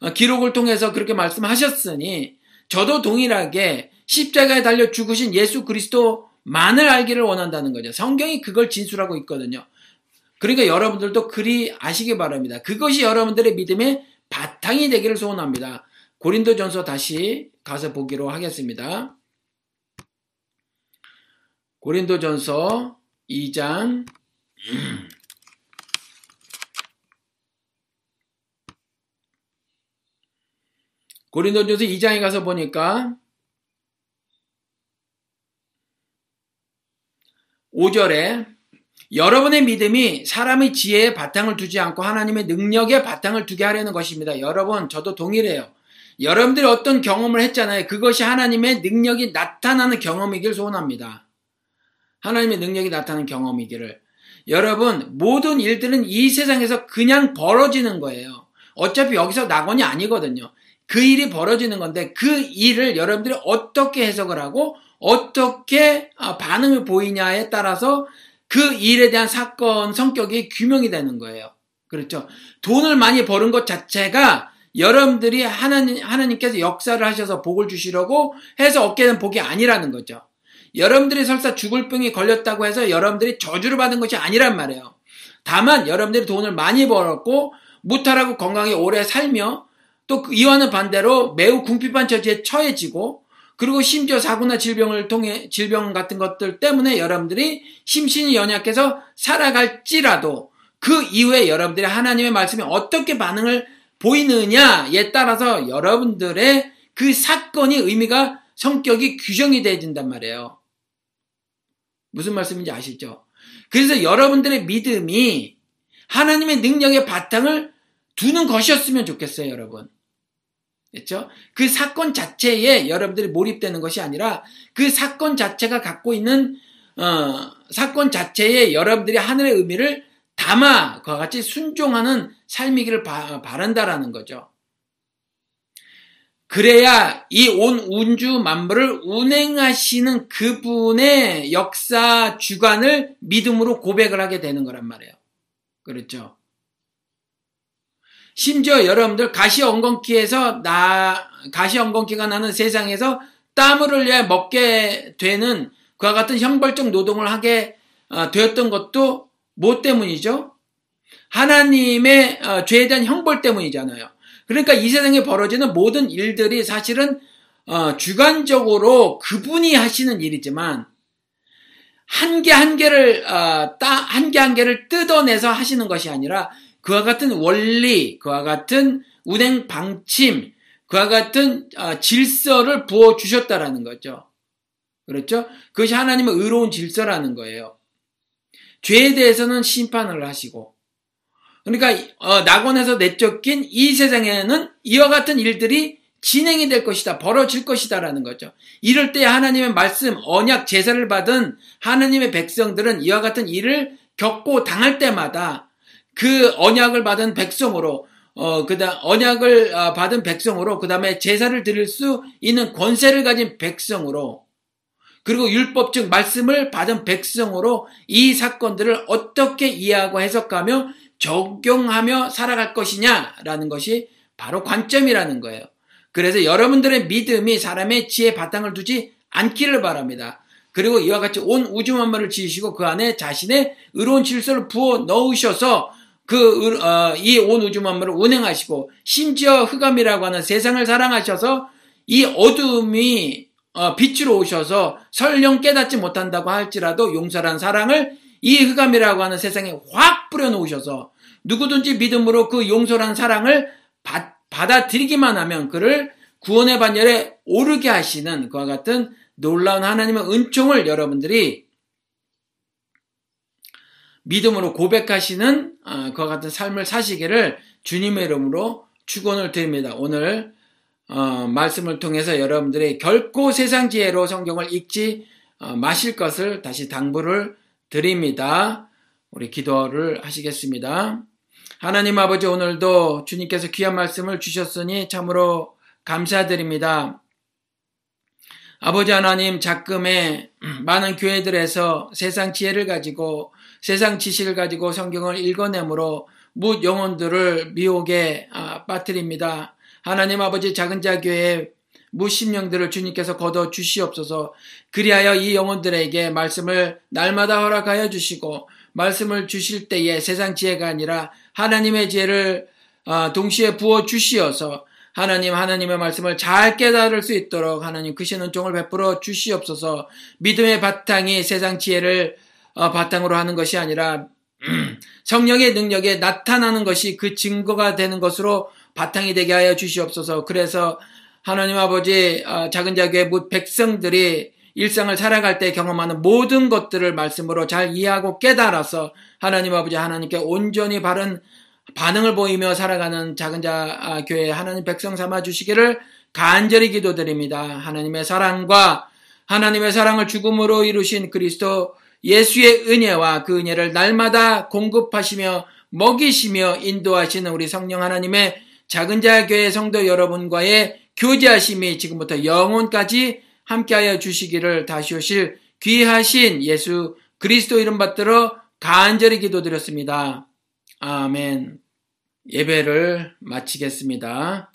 어, 기록을 통해서 그렇게 말씀하셨으니 저도 동일하게 십자가에 달려 죽으신 예수 그리스도만을 알기를 원한다는 거죠. 성경이 그걸 진술하고 있거든요. 그러니까 여러분들도 그리 아시기 바랍니다. 그것이 여러분들의 믿음의 바탕이 되기를 소원합니다. 고린도전서 다시 가서 보기로 하겠습니다. 고린도전서 2장 고린도전서 2장에 가서 보니까 5절에 여러분의 믿음이 사람의 지혜에 바탕을 두지 않고 하나님의 능력에 바탕을 두게 하려는 것입니다. 여러분, 저도 동일해요. 여러분들이 어떤 경험을 했잖아요. 그것이 하나님의 능력이 나타나는 경험이길 소원합니다. 하나님의 능력이 나타나는 경험이기를. 여러분, 모든 일들은 이 세상에서 그냥 벌어지는 거예요. 어차피 여기서 낙원이 아니거든요. 그 일이 벌어지는 건데 그 일을 여러분들이 어떻게 해석을 하고 어떻게 아, 반응을 보이냐에 따라서 그 일에 대한 사건 성격이 규명이 되는 거예요. 그렇죠. 돈을 많이 버는 것 자체가 여러분들이 하나님, 하나님께서 역사를 하셔서 복을 주시려고 해서 얻게 된 복이 아니라는 거죠. 여러분들이 설사 죽을 병이 걸렸다고 해서 여러분들이 저주를 받은 것이 아니란 말이에요. 다만 여러분들이 돈을 많이 벌었고 무탈하고 건강히 오래 살며 또 이와는 반대로 매우 궁핍한 처지에 처해지고 그리고 심지어 사고나 질병을 통해 질병 같은 것들 때문에 여러분들이 심신이 연약해서 살아갈지라도 그 이후에 여러분들이 하나님의 말씀에 어떻게 반응을 보이느냐에 따라서 여러분들의 그 사건이 의미가 성격이 규정이 되어진단 말이에요. 무슨 말씀인지 아시죠? 그래서 여러분들의 믿음이 하나님의 능력의 바탕을 두는 것이었으면 좋겠어요, 여러분. 그렇죠? 그 사건 자체에 여러분들이 몰입되는 것이 아니라 그 사건 자체가 갖고 있는 어, 사건 자체에 여러분들이 하늘의 의미를 담아 그와 같이 순종하는 삶이기를 바, 바란다라는 거죠. 그래야 이 온 운주 만물을 운행하시는 그분의 역사 주관을 믿음으로 고백을 하게 되는 거란 말이에요. 그렇죠? 심지어 여러분들 가시 엉겅퀴에서 나 가시 엉겅퀴가 나는 세상에서 땀을 흘려 먹게 되는 그와 같은 형벌적 노동을 하게 어, 되었던 것도 뭐 때문이죠? 하나님의 어, 죄에 대한 형벌 때문이잖아요. 그러니까 이 세상에 벌어지는 모든 일들이 사실은 어, 주관적으로 그분이 하시는 일이지만 한 개 한 개를 한 개 한 개를 뜯어내서 하시는 것이 아니라 그와 같은 원리, 그와 같은 운행 방침, 그와 같은 아, 질서를 부어 주셨다라는 거죠. 그렇죠? 그것이 하나님의 의로운 질서라는 거예요. 죄에 대해서는 심판을 하시고 그러니까 어, 낙원에서 내쫓긴 이 세상에는 이와 같은 일들이 진행이 될 것이다. 벌어질 것이다라는 거죠. 이럴 때 하나님의 말씀, 언약, 제사를 받은 하나님의 백성들은 이와 같은 일을 겪고 당할 때마다 그 언약을 받은 백성으로 어, 그다음 언약을 아, 받은 백성으로 그다음에 제사를 드릴 수 있는 권세를 가진 백성으로 그리고 율법적 말씀을 받은 백성으로 이 사건들을 어떻게 이해하고 해석하며 적용하며 살아갈 것이냐라는 것이 바로 관점이라는 거예요. 그래서 여러분들의 믿음이 사람의 지혜 바탕을 두지 않기를 바랍니다. 그리고 이와 같이 온 우주 만물을 지으시고 그 안에 자신의 의로운 질서를 부어 넣으셔서 그이온 어, 우주 만물을 운행하시고 심지어 흑암이라고 하는 세상을 사랑하셔서 이 어둠이 어, 빛으로 오셔서 설령 깨닫지 못한다고 할지라도 용서란 사랑을 이 흑암이라고 하는 세상에 확 뿌려놓으셔서 누구든지 믿음으로 그 용서란 사랑을 받, 받아들이기만 하면 그를 구원의 반열에 오르게 하시는 그와 같은 놀라운 하나님의 은총을 여러분들이 믿음으로 고백하시는 어, 그와 같은 삶을 사시기를 주님의 이름으로 축원을 드립니다. 오늘 어, 말씀을 통해서 여러분들이 결코 세상 지혜로 성경을 읽지 어, 마실 것을 다시 당부를 드립니다. 우리 기도를 하시겠습니다. 하나님 아버지 오늘도 주님께서 귀한 말씀을 주셨으니 참으로 감사드립니다. 아버지 하나님 작금에 많은 교회들에서 세상 지혜를 가지고 세상 지식을 가지고 성경을 읽어내므로 무 영혼들을 미혹에 아, 빠뜨립니다. 하나님 아버지 작은 자교회 무심령들을 주님께서 거둬 주시옵소서 그리하여 이 영혼들에게 말씀을 날마다 허락하여 주시고 말씀을 주실 때에 세상 지혜가 아니라 하나님의 지혜를 아, 동시에 부어 주시어서 하나님 하나님의 말씀을 잘 깨달을 수 있도록 하나님 크신 은총을 베풀어 주시옵소서 믿음의 바탕이 세상 지혜를 어, 바탕으로 하는 것이 아니라 성령의 능력에 나타나는 것이 그 증거가 되는 것으로 바탕이 되게 하여 주시옵소서. 그래서 하나님 아버지 어, 작은 자교의 못 백성들이 일상을 살아갈 때 경험하는 모든 것들을 말씀으로 잘 이해하고 깨달아서 하나님 아버지 하나님께 온전히 바른 반응을 보이며 살아가는 작은 자 아, 교회 하나님 백성 삼아 주시기를 간절히 기도드립니다. 하나님의 사랑과 하나님의 사랑을 죽음으로 이루신 그리스도 예수의 은혜와 그 은혜를 날마다 공급하시며 먹이시며 인도하시는 우리 성령 하나님의 작은 자 교회 성도 여러분과의 교제하심이 지금부터 영혼까지 함께하여 주시기를 다시 오실 귀하신 예수 그리스도 이름 받들어 간절히 기도드렸습니다. 아멘. 예배를 마치겠습니다.